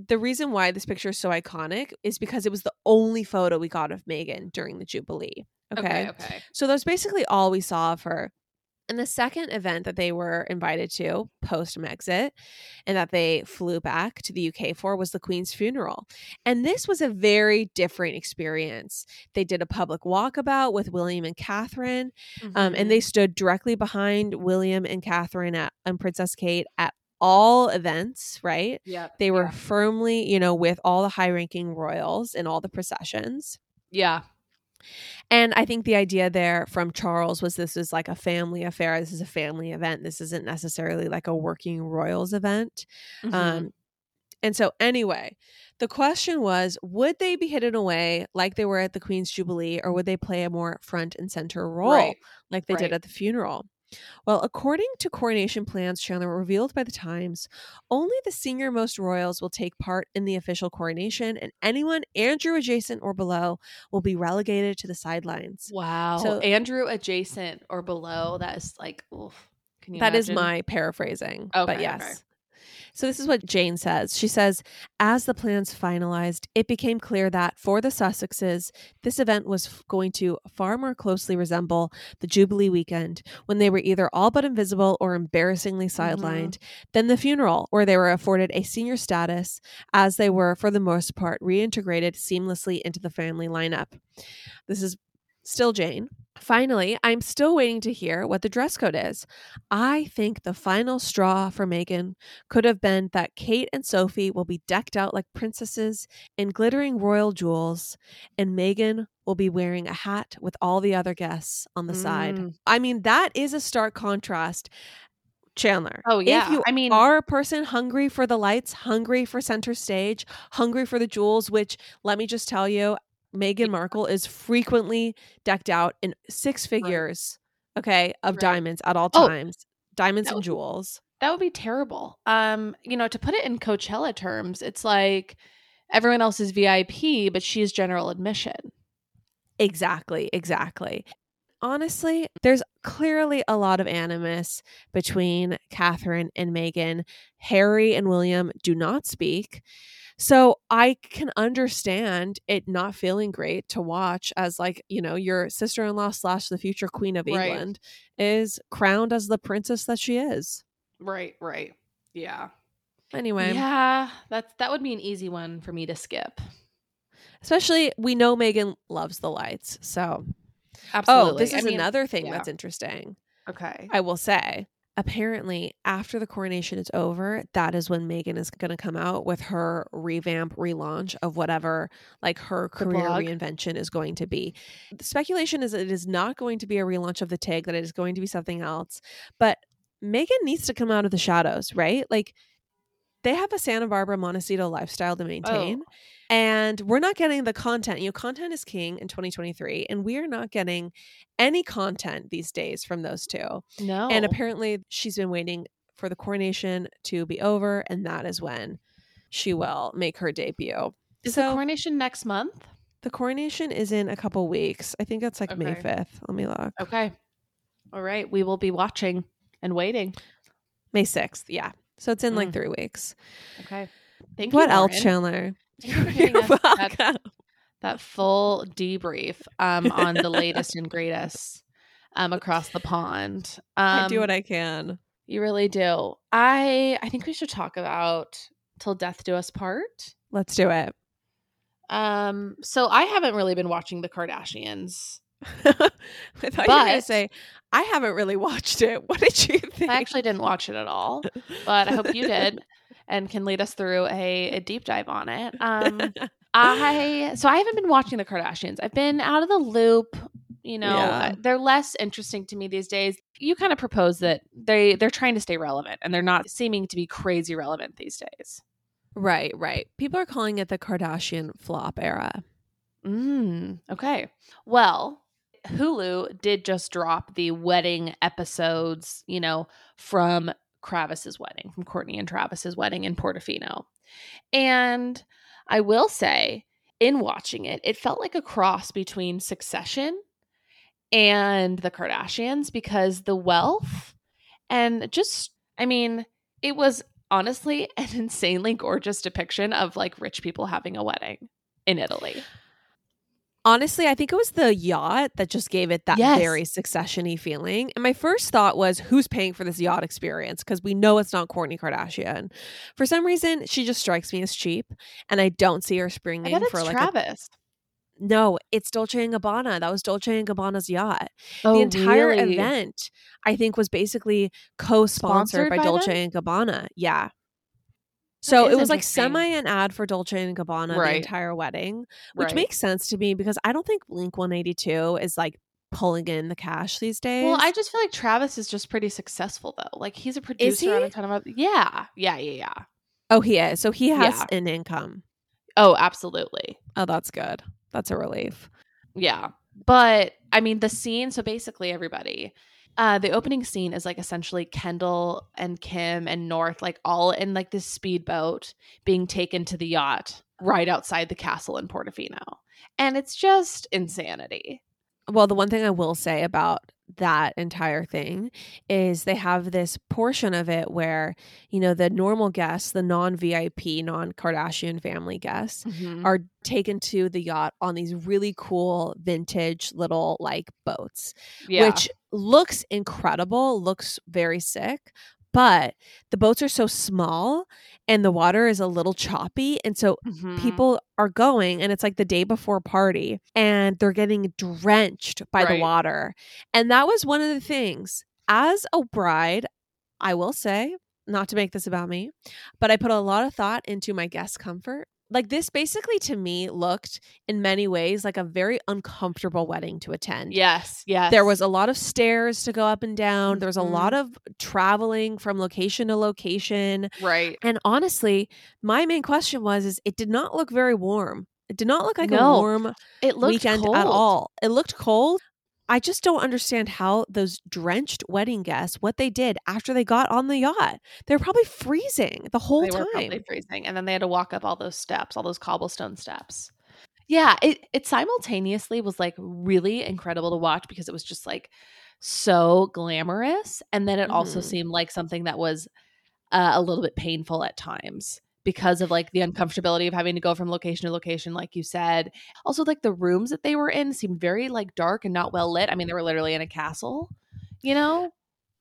S1: The reason why this picture is so iconic is because it was the only photo we got of Meghan during the Jubilee. Okay.
S2: Okay. Okay.
S1: So that's basically all we saw of her. And the second event that they were invited to post Megxit and that they flew back to the UK for was the Queen's funeral. And this was a very different experience. They did a public walkabout with William and Catherine, um, and they stood directly behind William and Catherine at, and Princess Kate at all events, right?
S2: yeah.
S1: They were
S2: yeah.
S1: firmly, you know, with all the high ranking royals in all the processions.
S2: Yeah.
S1: And I think the idea there from Charles was this is like a family affair. This is a family event. This isn't necessarily like a working royals event.
S2: Mhm.
S1: Um, and so, anyway, the question was would they be hidden away like they were at the Queen's Jubilee, or would they play a more front and center role
S2: Right.
S1: like they
S2: Right.
S1: did at the funeral? Well, according to coronation plans, Chandler revealed by the Times, only the senior most royals will take part in the official coronation, and anyone Andrew adjacent or below will be relegated to the sidelines.
S2: wow.
S1: So-
S2: Andrew adjacent or below. That is like, oof. Can you
S1: That is
S2: imagine?
S1: my paraphrasing.
S2: Okay,
S1: but yes. So, this is what Jane says. She says, As the plans finalized, it became clear that for the Sussexes, this event was going to far more closely resemble the Jubilee weekend when they were either all but invisible or embarrassingly sidelined mm-hmm. than the funeral, where they were afforded a senior status as they were, for the most part, reintegrated seamlessly into the family lineup. This is still Jane. Finally, I'm still waiting to hear what the dress code is. I think the final straw for Meghan could have been that Kate and Sophie will be decked out like princesses in glittering royal jewels, and Meghan will be wearing a hat with all the other guests on the side.
S2: Mm.
S1: I mean, that is a stark contrast. Chandler.
S2: Oh, yeah.
S1: If you
S2: I mean-
S1: are a person hungry for the lights, hungry for center stage, hungry for the jewels, which let me just tell you, Meghan Markle is frequently decked out in six figures, okay, of
S2: Right.
S1: diamonds at all
S2: Oh,
S1: times. Diamonds and
S2: would
S1: jewels.
S2: That would be terrible. Um, you know, to put it in Coachella terms, it's like everyone else is VIP, but she's general admission.
S1: Exactly, exactly. Honestly, there's clearly a lot of animus between Catherine and Meghan. Harry and William do not speak. So I can understand it not feeling great to watch as like, you know, your sister-in-law slash the future queen of
S2: Right.
S1: England is crowned as the princess that she is.
S2: Right, right. Yeah.
S1: Anyway,
S2: Yeah, that's that would be an easy one for me to skip.
S1: especially we know Meghan loves the lights. So
S2: Absolutely.
S1: Oh, this
S2: I
S1: is
S2: mean,
S1: another thing
S2: yeah.
S1: that's interesting.
S2: Okay.
S1: I will say, apparently, after the coronation is over, that is when Meghan is going to come out with her revamp, relaunch of whatever like her career reinvention is going to be. The speculation is that it is not going to be a relaunch of the TIG, that it is going to be something else. But Meghan needs to come out of the shadows, right? Like, they have a Santa Barbara Montecito lifestyle to oh. maintain. And we're not getting the content. You know, content is king in 2023, and we are not getting any content these days from those two.
S2: No.
S1: And apparently, she's been waiting for the coronation to be over, and that is when she will make her debut.
S2: is the
S1: so
S2: coronation next month?
S1: the coronation is in a couple weeks. I think that's like May 5th. Let me look.
S2: Okay. All right. We will be watching and waiting.
S1: May 6th. Yeah. So it's in like
S2: Mm.
S1: three weeks.
S2: Okay. Thank you.
S1: what
S2: you.
S1: else, Chandler?
S2: You for giving
S1: You're
S2: us that- that full debrief um, on the latest and greatest um, across the pond. Um,
S1: I do what I can.
S2: You really do. I I think we should talk about till death do us part.
S1: Let's do it.
S2: Um, so I haven't really been watching the Kardashians.
S1: I thought you were going to say, I haven't really watched it. What did you think?
S2: I actually didn't watch it at all, but I hope you did and can lead us through a, a deep dive on it. Um, I so I haven't been watching the Kardashians. I've been out of the loop. You know,
S1: Yeah.
S2: uh, they're less interesting to me these days. You kind of propose that they they're trying to stay relevant and they're not seeming to be crazy relevant these days.
S1: right, right. People are calling it the Kardashian flop era.
S2: Mm, okay. Well, Hulu did just drop the wedding episodes, you know, from Travis's wedding, from Kourtney and Travis's wedding in Portofino. And I will say, in watching it, it felt like a cross between Succession and the Kardashians because the wealth and just, I mean, it was honestly an insanely gorgeous depiction of like rich people having a wedding in Italy.
S1: Honestly, I think it was the yacht that just gave it that
S2: Yes.
S1: very succession-y feeling. And my first thought was, who's paying for this yacht experience? Because we know it's not Kourtney Kardashian. For some reason, she just strikes me as cheap, and I don't see her springing for like a
S2: Travis.
S1: No, it's Dolce and Gabbana. That was Dolce and Gabbana's yacht.
S2: Oh,
S1: the entire
S2: really?
S1: event, I think, was basically co-sponsored
S2: Sponsored
S1: by,
S2: by
S1: Dolce
S2: them?
S1: and Gabbana. Yeah. So it was like semi an ad for Dolce and Gabbana the entire wedding, which
S2: Right.
S1: makes sense to me because I don't think Blink 182 is like pulling in the cash these days.
S2: Well, I just feel like Travis is just pretty successful though. Like he's a producer on
S1: he?
S2: a ton of other. Yeah, yeah, yeah, yeah.
S1: oh, he is. So he has
S2: Yeah.
S1: an income.
S2: Oh, absolutely.
S1: Oh, that's good. That's a relief.
S2: Yeah. But I mean, the scene. So basically, everybody. Uh, the opening scene is like essentially Kendall and Kim and North, like all in like this speedboat being taken to the yacht right outside the castle in Portofino, and it's just insanity.
S1: Well, the one thing I will say about that entire thing is they have this portion of it where, you know, the normal guests, the non VIP, non Kardashian family guests,
S2: Mhm.
S1: are taken to the yacht on these really cool vintage little like boats,
S2: yeah.
S1: which looks incredible, looks very sick. But the boats are so small and the water is a little choppy. And so
S2: Mhm.
S1: people are going and it's like the day before party and they're getting drenched by the water. And that was one of the things as a bride, I will say, not to make this about me, but I put a lot of thought into my guest comfort. Like this basically to me looked in many ways like a very uncomfortable wedding to attend.
S2: Yes, yes.
S1: There was a lot of stairs to go up and down. There was a lot mm-hmm. of traveling from location to location.
S2: right.
S1: And honestly, my main question was is it did not look very warm. It did not look like
S2: No,
S1: a warm
S2: It looked
S1: weekend
S2: cold.
S1: at all. It looked cold. I just don't understand how those drenched wedding guests what they did after they got on the yacht. They were probably freezing the whole
S2: they
S1: time.
S2: were probably freezing, and then they had to walk up all those steps, all those cobblestone steps. Yeah, it it simultaneously was like really incredible to watch because it was just like so glamorous, and then it also
S1: Mhm.
S2: seemed like something that was uh, a little bit painful at times because of like the uncomfortability of having to go from location to location like you said also like the rooms that they were in seemed very like dark and not well lit i mean they were literally in a castle you know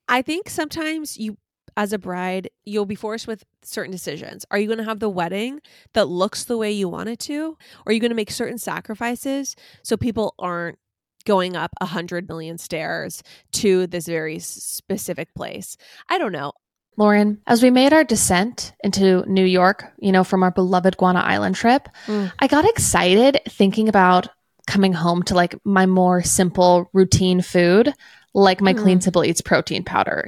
S1: I think sometimes you as a bride, you'll be forced with certain decisions. Are you going to have the wedding that looks the way you want it to? Or are you going to make certain sacrifices so people aren't going up a hundred million stairs to this very specific place? I don't know.
S2: Lauren, as we made our descent into New York, you know, from our beloved Guana Island trip,
S1: Mm.
S2: I got excited thinking about coming home to like my more simple routine food, like my
S1: Mm.
S2: Clean Simple Eats protein powder.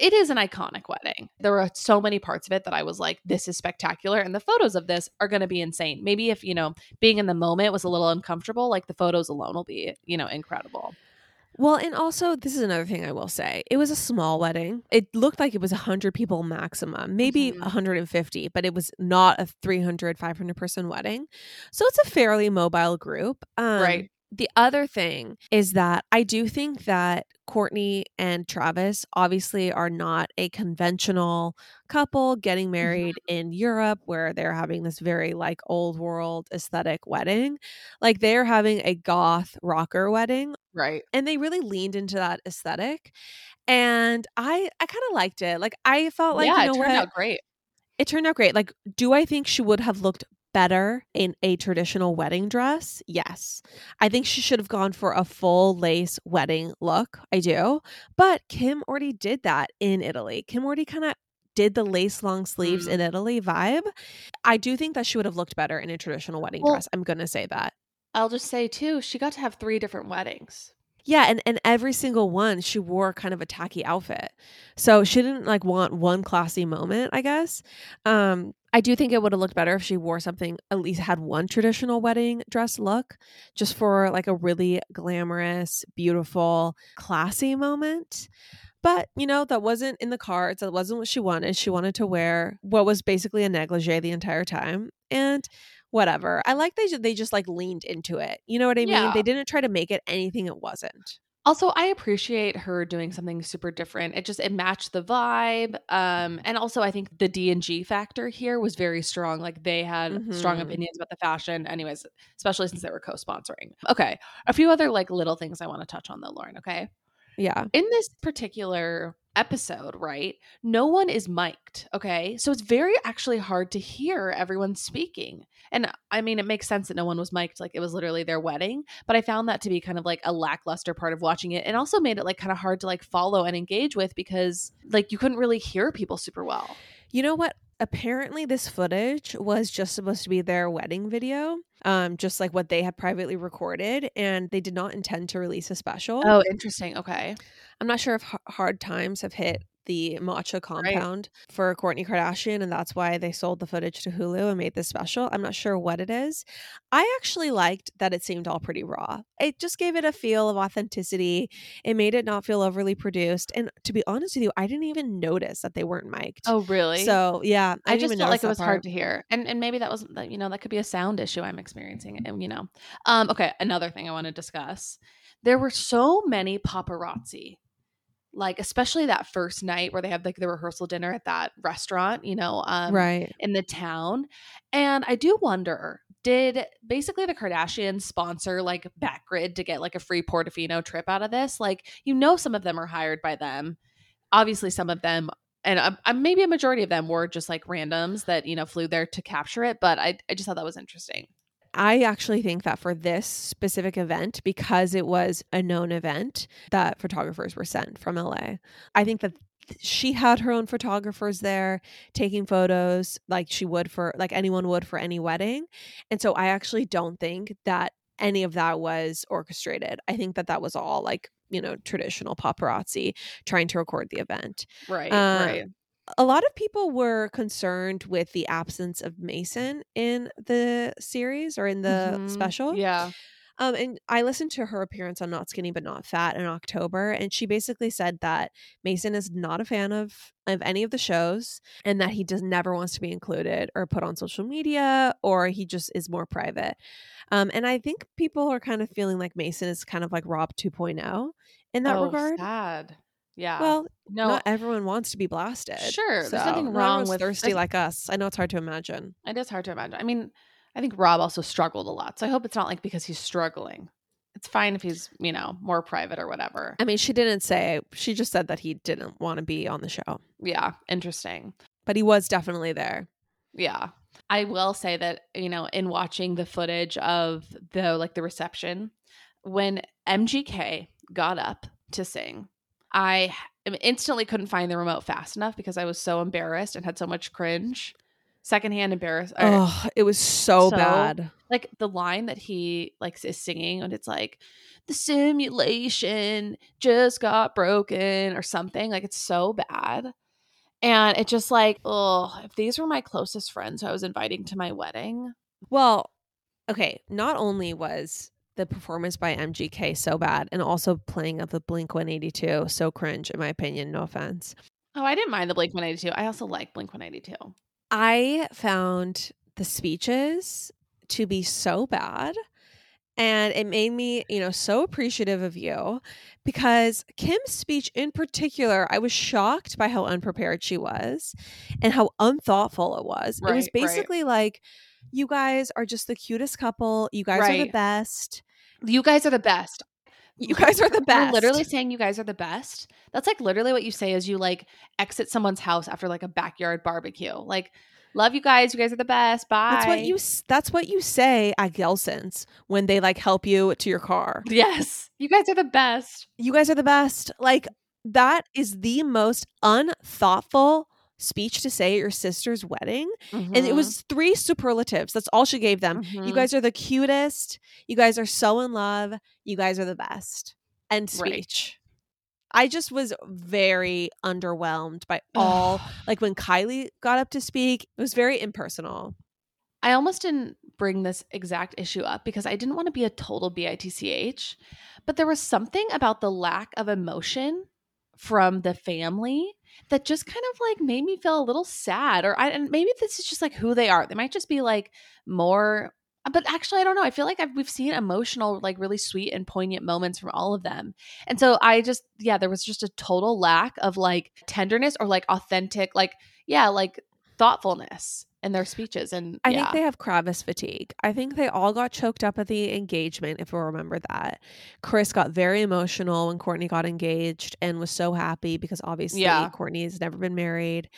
S2: It is an iconic wedding. There were so many parts of it that I was like, this is spectacular. And the photos of this are going to be insane. Maybe if, you know, being in the moment was a little uncomfortable, like the photos alone will be, you know, incredible.
S1: Well, and also, this is another thing I will say. It was a small wedding. It looked like it was 100 people maximum, maybe
S2: Mhm.
S1: 150, but it was not a 300, 500 person wedding. So it's a fairly mobile group. Um,
S2: Right.
S1: The other thing is that I do think that Kourtney and Travis obviously are not a conventional couple getting mm-hmm. married in Europe where they're having this very like old world aesthetic wedding. Like they're having a goth rocker wedding
S2: Right.
S1: and they really leaned into that aesthetic and i i kind of liked it like i felt like
S2: yeah,
S1: you know
S2: it turned
S1: what
S2: out great.
S1: it turned out great like do i think she would have looked better in a traditional wedding dress yes i think she should have gone for a full lace wedding look i do but kim already did that in italy kim already kind of did the lace long sleeves
S2: Mm.
S1: in italy vibe i do think that she would have looked better in a traditional wedding
S2: Well-
S1: dress i'm gonna say that
S2: I'll just say too, she got to have three different weddings.
S1: Yeah, and and every single one she wore kind of a tacky outfit. So she didn't like want one classy moment, I guess. Um I do think it would have looked better if she wore something at least had one traditional wedding dress look just for like a really glamorous, beautiful, classy moment. But, you know, that wasn't in the cards. That wasn't what she wanted. She wanted to wear what was basically a negligee the entire time. And whatever. I like they they just like leaned into it. You know what I mean?
S2: Yeah.
S1: They didn't try to make it anything it wasn't.
S2: Also, I appreciate her doing something super different. It just it matched the vibe. Um and also I think the D&G factor here was very strong. Like they had strong
S1: Mhm.
S2: opinions about the fashion anyways, especially since they were co-sponsoring. Okay. A few other like little things I want to touch on though, Lauren, okay?
S1: Yeah.
S2: in this particular episode, right? No one is mic'd, okay? So it's very actually hard to hear everyone speaking. And I mean, it makes sense that no one was mic'd, like it was literally their wedding, but I found that to be kind of like a lackluster part of watching it and also made it like kind of hard to like follow and engage with because like you couldn't really hear people super well.
S1: You know what? Apparently, this footage was just supposed to be their wedding video, um, just like what they had privately recorded, and they did not intend to release a special.
S2: Oh, interesting. Okay.
S1: I'm not sure if h- hard times have hit the matcha compound for Kourtney Kardashian, and that's why they sold the footage to Hulu and made this special. I'm not sure what it is. I actually liked that it seemed all pretty raw. It just gave it a feel of authenticity. It made it not feel overly produced. And to be honest with you, I didn't even notice that they weren't mic'd.
S2: Oh, really?
S1: So yeah,
S2: I,
S1: didn't
S2: just
S1: even
S2: felt like it was
S1: part.
S2: hard to hear, and and maybe that was that you know that could be a sound issue I'm experiencing, and you know, um, okay. Another thing I want to discuss: there were so many paparazzi, like especially that first night where they had like the rehearsal dinner at that restaurant, you know, um,
S1: right.
S2: in the town, and I do wonder. Did basically the Kardashians sponsor like Backgrid to get like a free Portofino trip out of this? Like, you know, some of them are hired by them. Obviously, some of them and uh, uh, maybe a majority of them were just like randoms that you know flew there to capture it but i, I just thought that was interesting
S1: I actually think that for this specific event, because it was a known event, that photographers were sent from LA. I think that she had her own photographers there taking photos like she would for like anyone would for any wedding. And so I actually don't think that any of that was orchestrated. I think that that was all like, you know, traditional paparazzi trying to record the event.
S2: right
S1: Uh,
S2: right
S1: a lot of people were concerned with the absence of Mason in the series or in the
S2: Mhm.
S1: special.
S2: yeah
S1: Um, and I listened to her appearance on Not Skinny But Not Fat in October, and she basically said that Mason is not a fan of of any of the shows, and that he does never wants to be included or put on social media, or he just is more private. Um, and I think people are kind of feeling like Mason is kind of like Rob 2.0 in that
S2: oh,
S1: regard.
S2: sad yeah
S1: Well,
S2: no
S1: not everyone wants to be blasted.
S2: Sure, there's nothing wrong with-
S1: thirsty like us. I know it's hard to imagine.
S2: it is hard to imagine i mean i think rob also struggled a lot so i hope it's not like because he's struggling it's fine if he's you know more private or whatever
S1: I mean, she didn't say. She just said that he didn't want to be on the show,
S2: yeah interesting
S1: but he was definitely there.
S2: Yeah. I will say that, you know, in watching the footage of the like the reception, when MGK got up to sing, I instantly couldn't find the remote fast enough because I was so embarrassed and had so much cringe. Secondhand embarrassed.
S1: Oh, it was so,
S2: So-
S1: bad.
S2: Like the line that he like is singing and it's like the simulation just got broken or something. Like it's so bad. And it just like, oh, if these were my closest friends who I was inviting to my wedding,
S1: Well, okay. Not only was the performance by MGK so bad, and also playing of the Blink 182 so cringe, in my opinion. No offense.
S2: Oh, I didn't mind the Blink 182. I also like Blink 182.
S1: I found the speeches to be so bad. And it made me, you know, so appreciative of you because Kim's speech in particular, I was shocked by how unprepared she was and how unthoughtful it was. it was
S2: Right, right.
S1: basically like, you guys are just the cutest couple. You guys are the best.
S2: You guys are the best.
S1: You guys are the best.
S2: literally saying you guys are the best. That's like literally what you say as you like exit someone's house after like a backyard barbecue. Like, love you guys. You guys are the best. Bye.
S1: That's what you. That's what you say at Gelson's when they like help you to your car.
S2: Yes. You guys are the best.
S1: You guys are the best. Like that is the most unthoughtful speech to say at your sister's wedding. And it was three superlatives. That's all she gave them. You
S2: Mhm.
S1: guys are the cutest. You guys are so in love. You guys are the best.
S2: Right.
S1: speech. I just was very underwhelmed by all like when Kylie got up to speak, it was very impersonal.
S2: I almost didn't bring this exact issue up because I didn't want to be a total bitch, but there was something about the lack of emotion from the family that just kind of like made me feel a little sad or I and maybe this is just like who they are. They might just be like more but actually I don't know. I feel like I've, we've seen emotional like really sweet and poignant moments from all of them. And so I just yeah, there was just a total lack of like tenderness or like authentic like yeah, like thoughtfulness in their speeches and
S1: I
S2: yeah.
S1: think they have Kravis fatigue. I think they all got choked up at the engagement, if we remember that. Kris got very emotional when Kourtney got engaged and was so happy because obviously
S2: Yeah.
S1: Kourtney has never been married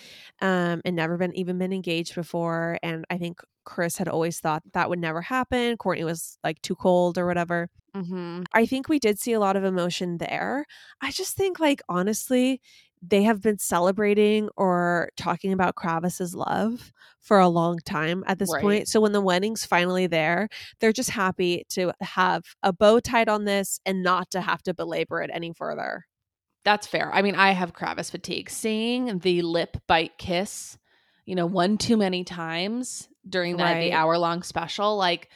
S1: um, and never been even been engaged before. And I think Kris had always thought that would never happen. Kourtney was like too cold or whatever.
S2: Mhm.
S1: I think we did see a lot of emotion there. I just think, like, honestly, they have been celebrating or talking about Kravis's love for a long time at this
S2: Right.
S1: point. So when the wedding's finally there, they're just happy to have a bow tied on this and not to have to belabor it any further.
S2: That's fair. I mean, I have Kravis fatigue. Seeing the lip bite kiss, you know, one too many times during that the hour long special, like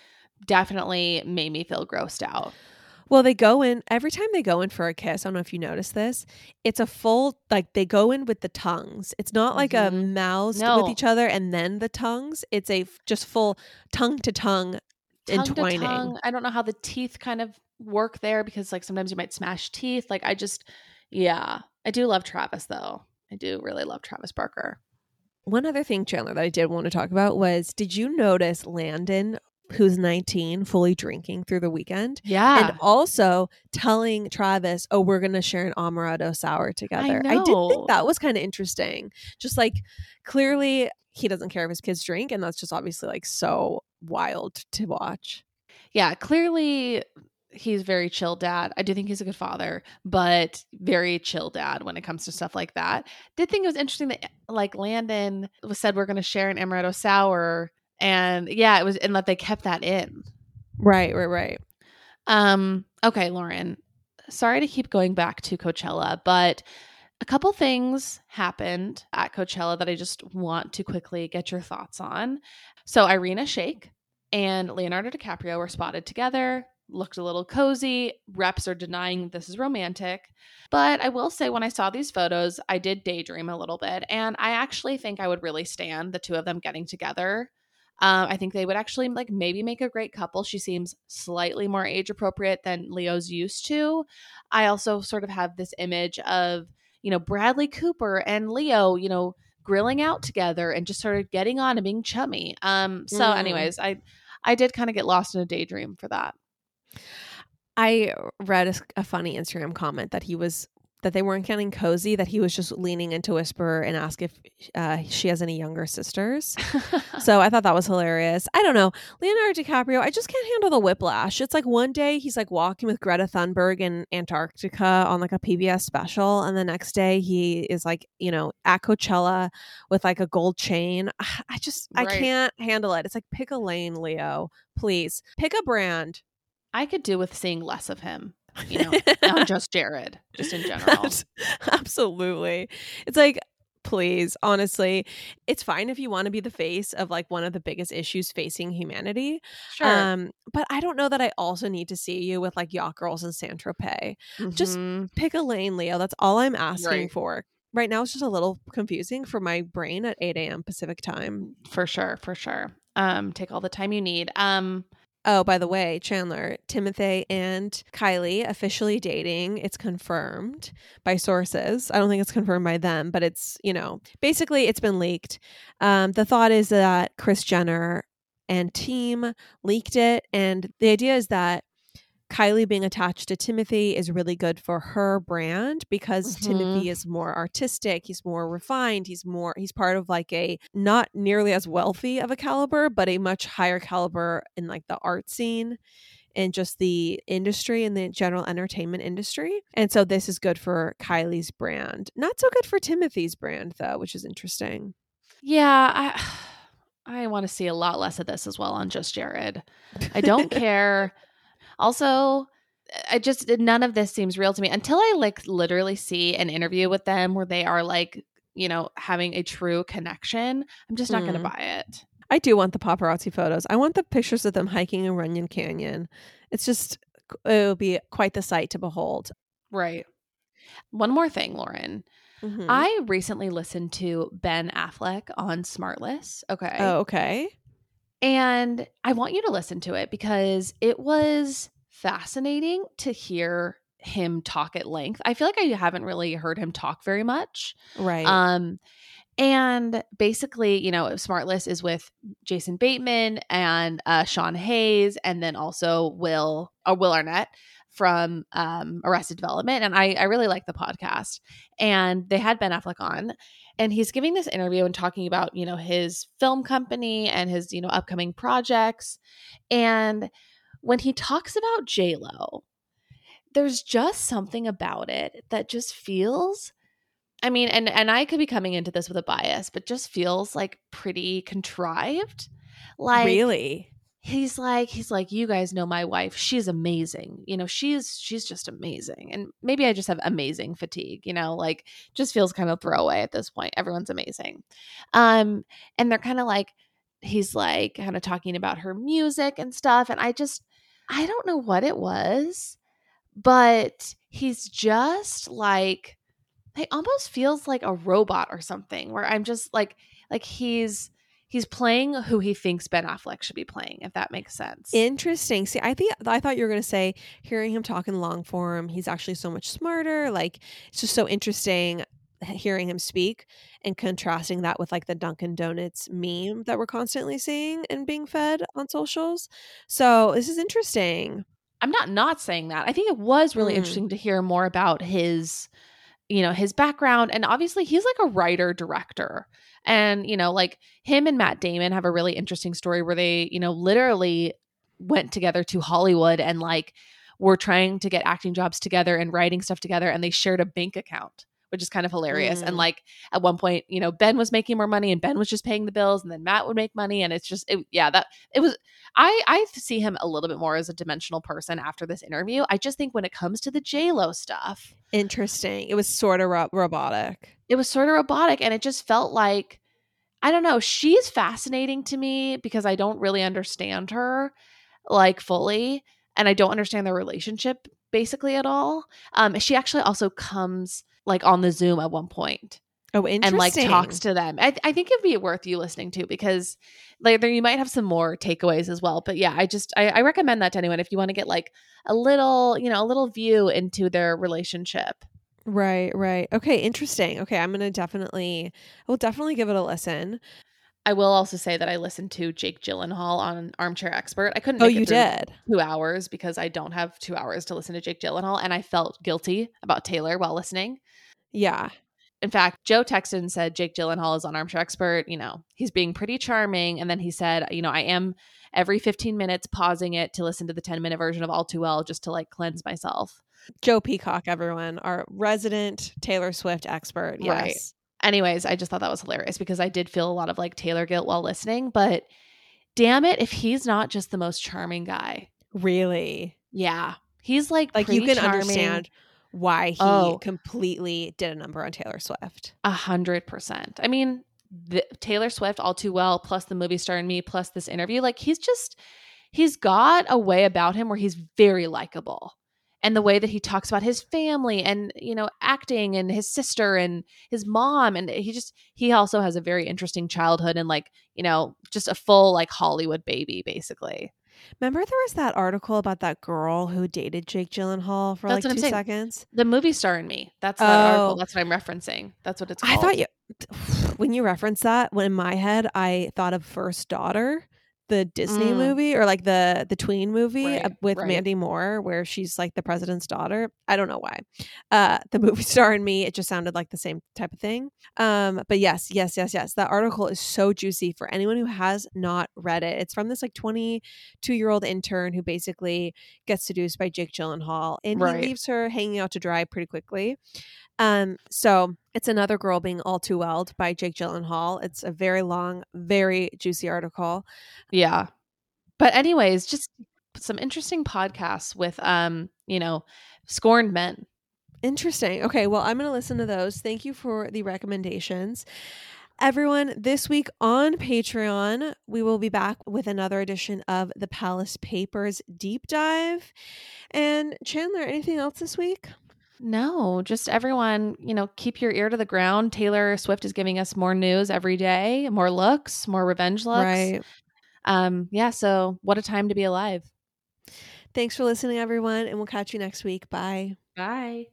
S2: definitely made me feel grossed out.
S1: Well, they go in every time they go in for a kiss. I don't know if you notice this. It's a full like they go in with the tongues. It's not like a
S2: Mhm.
S1: mouths
S2: No.
S1: with each other and then the tongues. It's a f- just full tongue to tongue entwining.
S2: I don't know how the teeth kind of work there because like sometimes you might smash teeth. Like I just yeah. I do love Travis though. I do really love Travis Barker.
S1: One other thing, Chandler, that I did want to talk about was did you notice Landon, who's 19, fully drinking through the weekend?
S2: Yeah.
S1: And also telling Travis, oh, we're going to share an Amaretto sour together. I, did think that was kind of interesting. Just like clearly he doesn't care if his kids drink. And that's just obviously like so wild to watch.
S2: yeah, clearly he's very chill dad. I do think he's a good father, but very chill dad when it comes to stuff like that. Did think it was interesting that like Landon was said we're going to share an amaretto sour, and yeah, it was, and that they kept that in.
S1: Right, right, right.
S2: Um, okay, Lauren, sorry to keep going back to Coachella, but a couple things happened at Coachella that I just want to quickly get your thoughts on. So, Irina Shayk and Leonardo DiCaprio were spotted together, looked a little cozy. Reps are denying this is romantic. But I will say, when I saw these photos, I did daydream a little bit. And I actually think I would really stand the two of them getting together. Um, I think they would actually like maybe make a great couple. She seems slightly more age appropriate than Leo's used to. I also sort of have this image of, you know, Bradley Cooper and Leo, you know, grilling out together and just sort of getting on and being chummy. Um, so
S1: Mm.
S2: anyways, I I did kind of get lost in a daydream for that.
S1: I read a funny Instagram comment that he was that they weren't getting cozy, that he was just leaning into whisper and ask if uh, she has any younger sisters. so I thought that was hilarious. I don't know. Leonardo DiCaprio, I just can't handle the whiplash. It's like one day he's like walking with Greta Thunberg in Antarctica on like a PBS special, and the next day he is like, you know, at Coachella with like a gold chain. I just I can't handle it. It's like pick a lane, Leo. Please. Pick a brand.
S2: I could do with seeing less of him, you know, not just Jared, just in general.
S1: Absolutely. It's like, please, honestly, it's fine if you want to be the face of like one of the biggest issues facing humanity.
S2: Sure.
S1: Um, but I don't know that I also need to see you with like Yacht Girls and Saint Tropez. just-
S2: Mhm.
S1: Pick a lane, Leo. That's all I'm asking
S2: Right.
S1: for. Right now, it's just a little confusing for my brain at 8 a.m. Pacific time.
S2: for sure, for sure. Um, take all the time you need. Um,
S1: Oh, by the way, Chandler, Timothée and Kylie officially dating. It's confirmed by sources. I don't think it's confirmed by them, but it's, you know, basically it's been leaked. Um, the thought is that Kris Jenner and team leaked it. And the idea is that Kylie being attached to Timothée is really good for her brand because
S2: Mhm.
S1: Timothée is more artistic, he's more refined, he's more he's part of like a not nearly as wealthy of a caliber, but a much higher caliber in like the art scene and just the industry and the general entertainment industry. And so this is good for Kylie's brand. Not so good for Timothée's brand though, which is interesting.
S2: yeah, I I want to see a lot less of this as well on just Jared. I don't care. Also, I just none of this seems real to me until I like literally see an interview with them where they are like, you know, having a true connection. I'm just not going to
S1: Mm.
S2: buy it.
S1: I do want the paparazzi photos. I want the pictures of them hiking in Runyon Canyon. It's just, it will be quite the sight to behold.
S2: Right. One more thing, Lauren.
S1: Mhm.
S2: I recently listened to Ben Affleck on Smartless. Okay.
S1: oh, okay.
S2: And I want you to listen to it because it was fascinating to hear him talk at length. I feel like I haven't really heard him talk very much.
S1: Right.
S2: Um and basically, you know, Smartless is with Jason Bateman and uh, Sean Hayes, and then also Will or Will Arnett from um, Arrested Development. And I, I really like the podcast. And they had Ben Affleck on, and he's giving this interview and talking about you know his film company and his you know upcoming projects. And when he talks about J Lo, there's just something about it that just feels I mean, and and I could be coming into this with a bias, but just feels like pretty contrived. Like
S1: really?
S2: He's like he's like you guys know my wife. She's amazing. You know, she's she's just amazing. And maybe I just have amazing fatigue, you know, like just feels kind of throwaway at this point. Everyone's amazing. Um and they're kind of like he's like kind of talking about her music and stuff and I just I don't know what it was, but he's just like he almost feels like a robot or something where i'm just like like he's he's playing who he thinks ben affleck should be playing if that makes sense
S1: Interesting. See, I think I thought you were going to say hearing him talk in long form, he's actually so much smarter. Like it's just so interesting hearing him speak and contrasting that with like the Dunkin' Donuts meme that we're constantly seeing and being fed on socials. So this is interesting.
S2: i'm not not saying that i think it was really
S1: Mm.
S2: interesting to hear more about his you know his background and obviously he's like a writer director and you know like him and matt damon have a really interesting story where they you know literally went together to hollywood and like were trying to get acting jobs together and writing stuff together and they shared a bank account which is kind of hilarious
S1: Mm.
S2: and like at one point you know ben was making more money and ben was just paying the bills and then matt would make money and it's just it, yeah that it was i i see him a little bit more as a dimensional person after this interview i just think when it comes to the j-lo stuff
S1: Interesting. It was sort of ro- robotic.
S2: it was sort of robotic and it just felt like i don't know she's fascinating to me because i don't really understand her like fully and i don't understand their relationship basically at all um she actually also comes like on the zoom at one point
S1: Oh, interesting.
S2: and like talks to them I, I think it'd be worth you listening to because like there you might have some more takeaways as well but yeah i just I, I recommend that to anyone if you want to get like a little you know a little view into their relationship
S1: Right, right. Okay, interesting. Okay, I'm gonna definitely, I will definitely give it a listen.
S2: I will also say that I listened to Jake Gyllenhaal on Armchair Expert. I couldn't.
S1: Oh, you did.
S2: two hours because I don't have two hours to listen to Jake Gyllenhaal, and I felt guilty about Taylor while listening.
S1: Yeah.
S2: In fact, Joe texted and said Jake Gyllenhaal is on Armchair Expert. You know, he's being pretty charming, and then he said, you know, I am every 15 minutes pausing it to listen to the 10 minute version of All Too Well just to like cleanse myself.
S1: Joe Peacock, everyone, our resident Taylor Swift expert. Yes.
S2: Right. Anyways, I just thought that was hilarious because I did feel a lot of like Taylor guilt while listening, but damn it, if he's not just the most charming guy.
S1: Really.
S2: Yeah. He's like
S1: Like you can
S2: charming.
S1: understand why he
S2: Oh.
S1: completely did a number on Taylor Swift.
S2: A hundred percent. I mean, the, Taylor Swift, all too well, plus the movie star in me, plus this interview. Like he's just, he's got a way about him where he's very likable, and the way that he talks about his family and you know acting and his sister and his mom, and he just he also has a very interesting childhood and like you know just a full like Hollywood baby basically.
S1: Remember there was that article about that girl who dated Jake Gyllenhaal for
S2: That's what
S1: like
S2: I'm
S1: two
S2: saying.
S1: seconds?
S2: The movie star in me. That's that article.
S1: Oh.
S2: That's what I'm referencing. That's what it's
S1: I thought you when you referenced that, when in my head I thought of First Daughter, the Disney
S2: Mm.
S1: movie or like the the tween movie
S2: Right,
S1: uh, with
S2: right.
S1: Mandy Moore where she's like the president's daughter. I don't know why. Uh the movie star and me, it just sounded like the same type of thing. Um but yes, yes, yes, yes. That article is so juicy for anyone who has not read it. It's from this like 22-year-old intern who basically gets seduced by Jake Gyllenhaal and
S2: Right.
S1: he leaves her hanging out to dry pretty quickly. Um, so it's another girl being all too welled by Jake Gyllenhaal. It's a very long, very juicy article.
S2: Yeah. But anyways, just some interesting podcasts with um, you know, scorned men.
S1: Interesting. Okay, well, I'm going to listen to those. Thank you for the recommendations. Everyone, this week on Patreon, we will be back with another edition of the Palace Papers Deep Dive. And Chandler, anything else this week?
S2: No, just everyone, you know, keep your ear to the ground. Taylor Swift is giving us more news every day, more looks, more revenge looks.
S1: Right.
S2: Um, yeah, so what a time to be alive.
S1: Thanks for listening, everyone, and we'll catch you next week. Bye.
S2: Bye.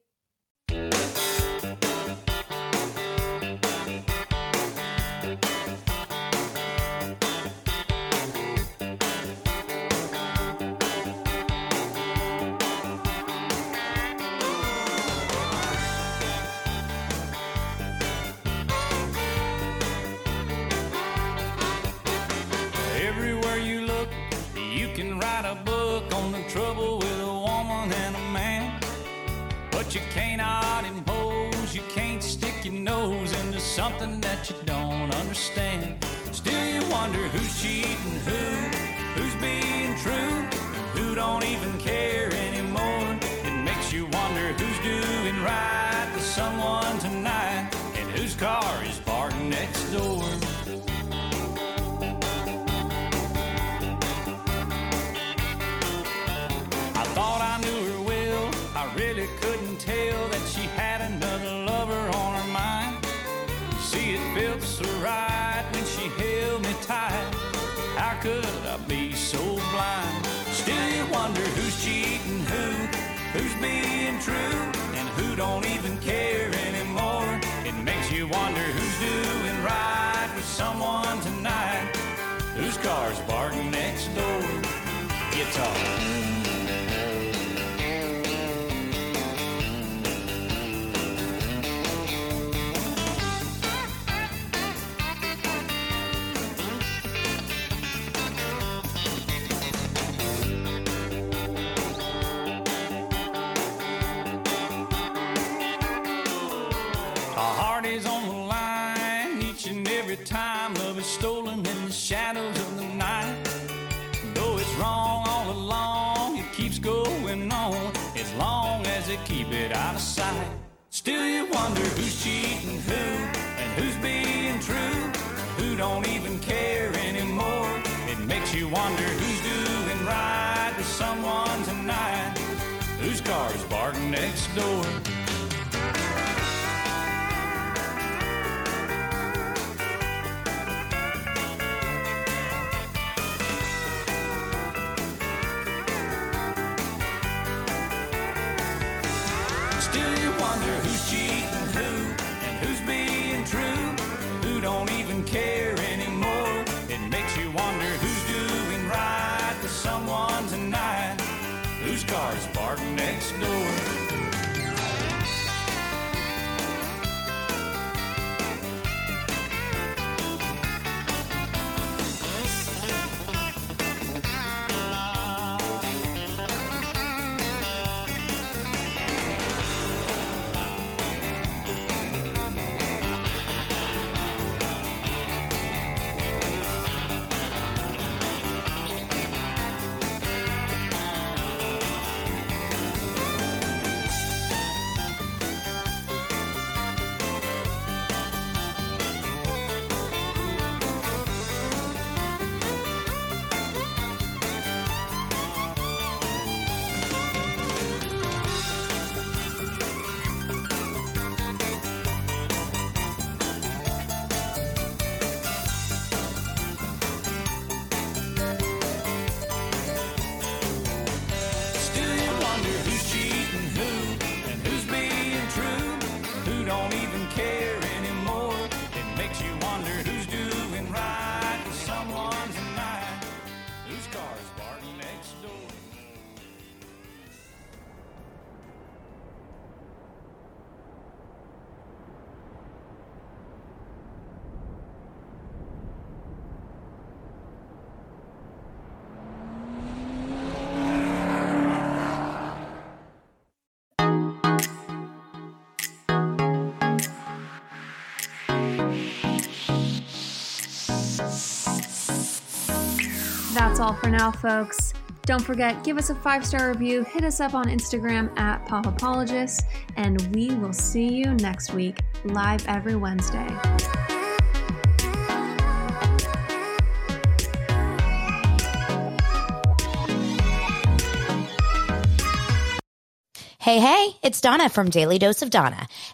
S3: something that you don't understand. Still, you wonder who's cheating who, who's being true, who don't even door. all
S4: for now, folks. Don't forget, give us a five star review, hit us up on Instagram at Pop Apologists, and we will see you next week, live every Wednesday.
S5: Hey, hey, it's Dana from Daily Dose of Dana.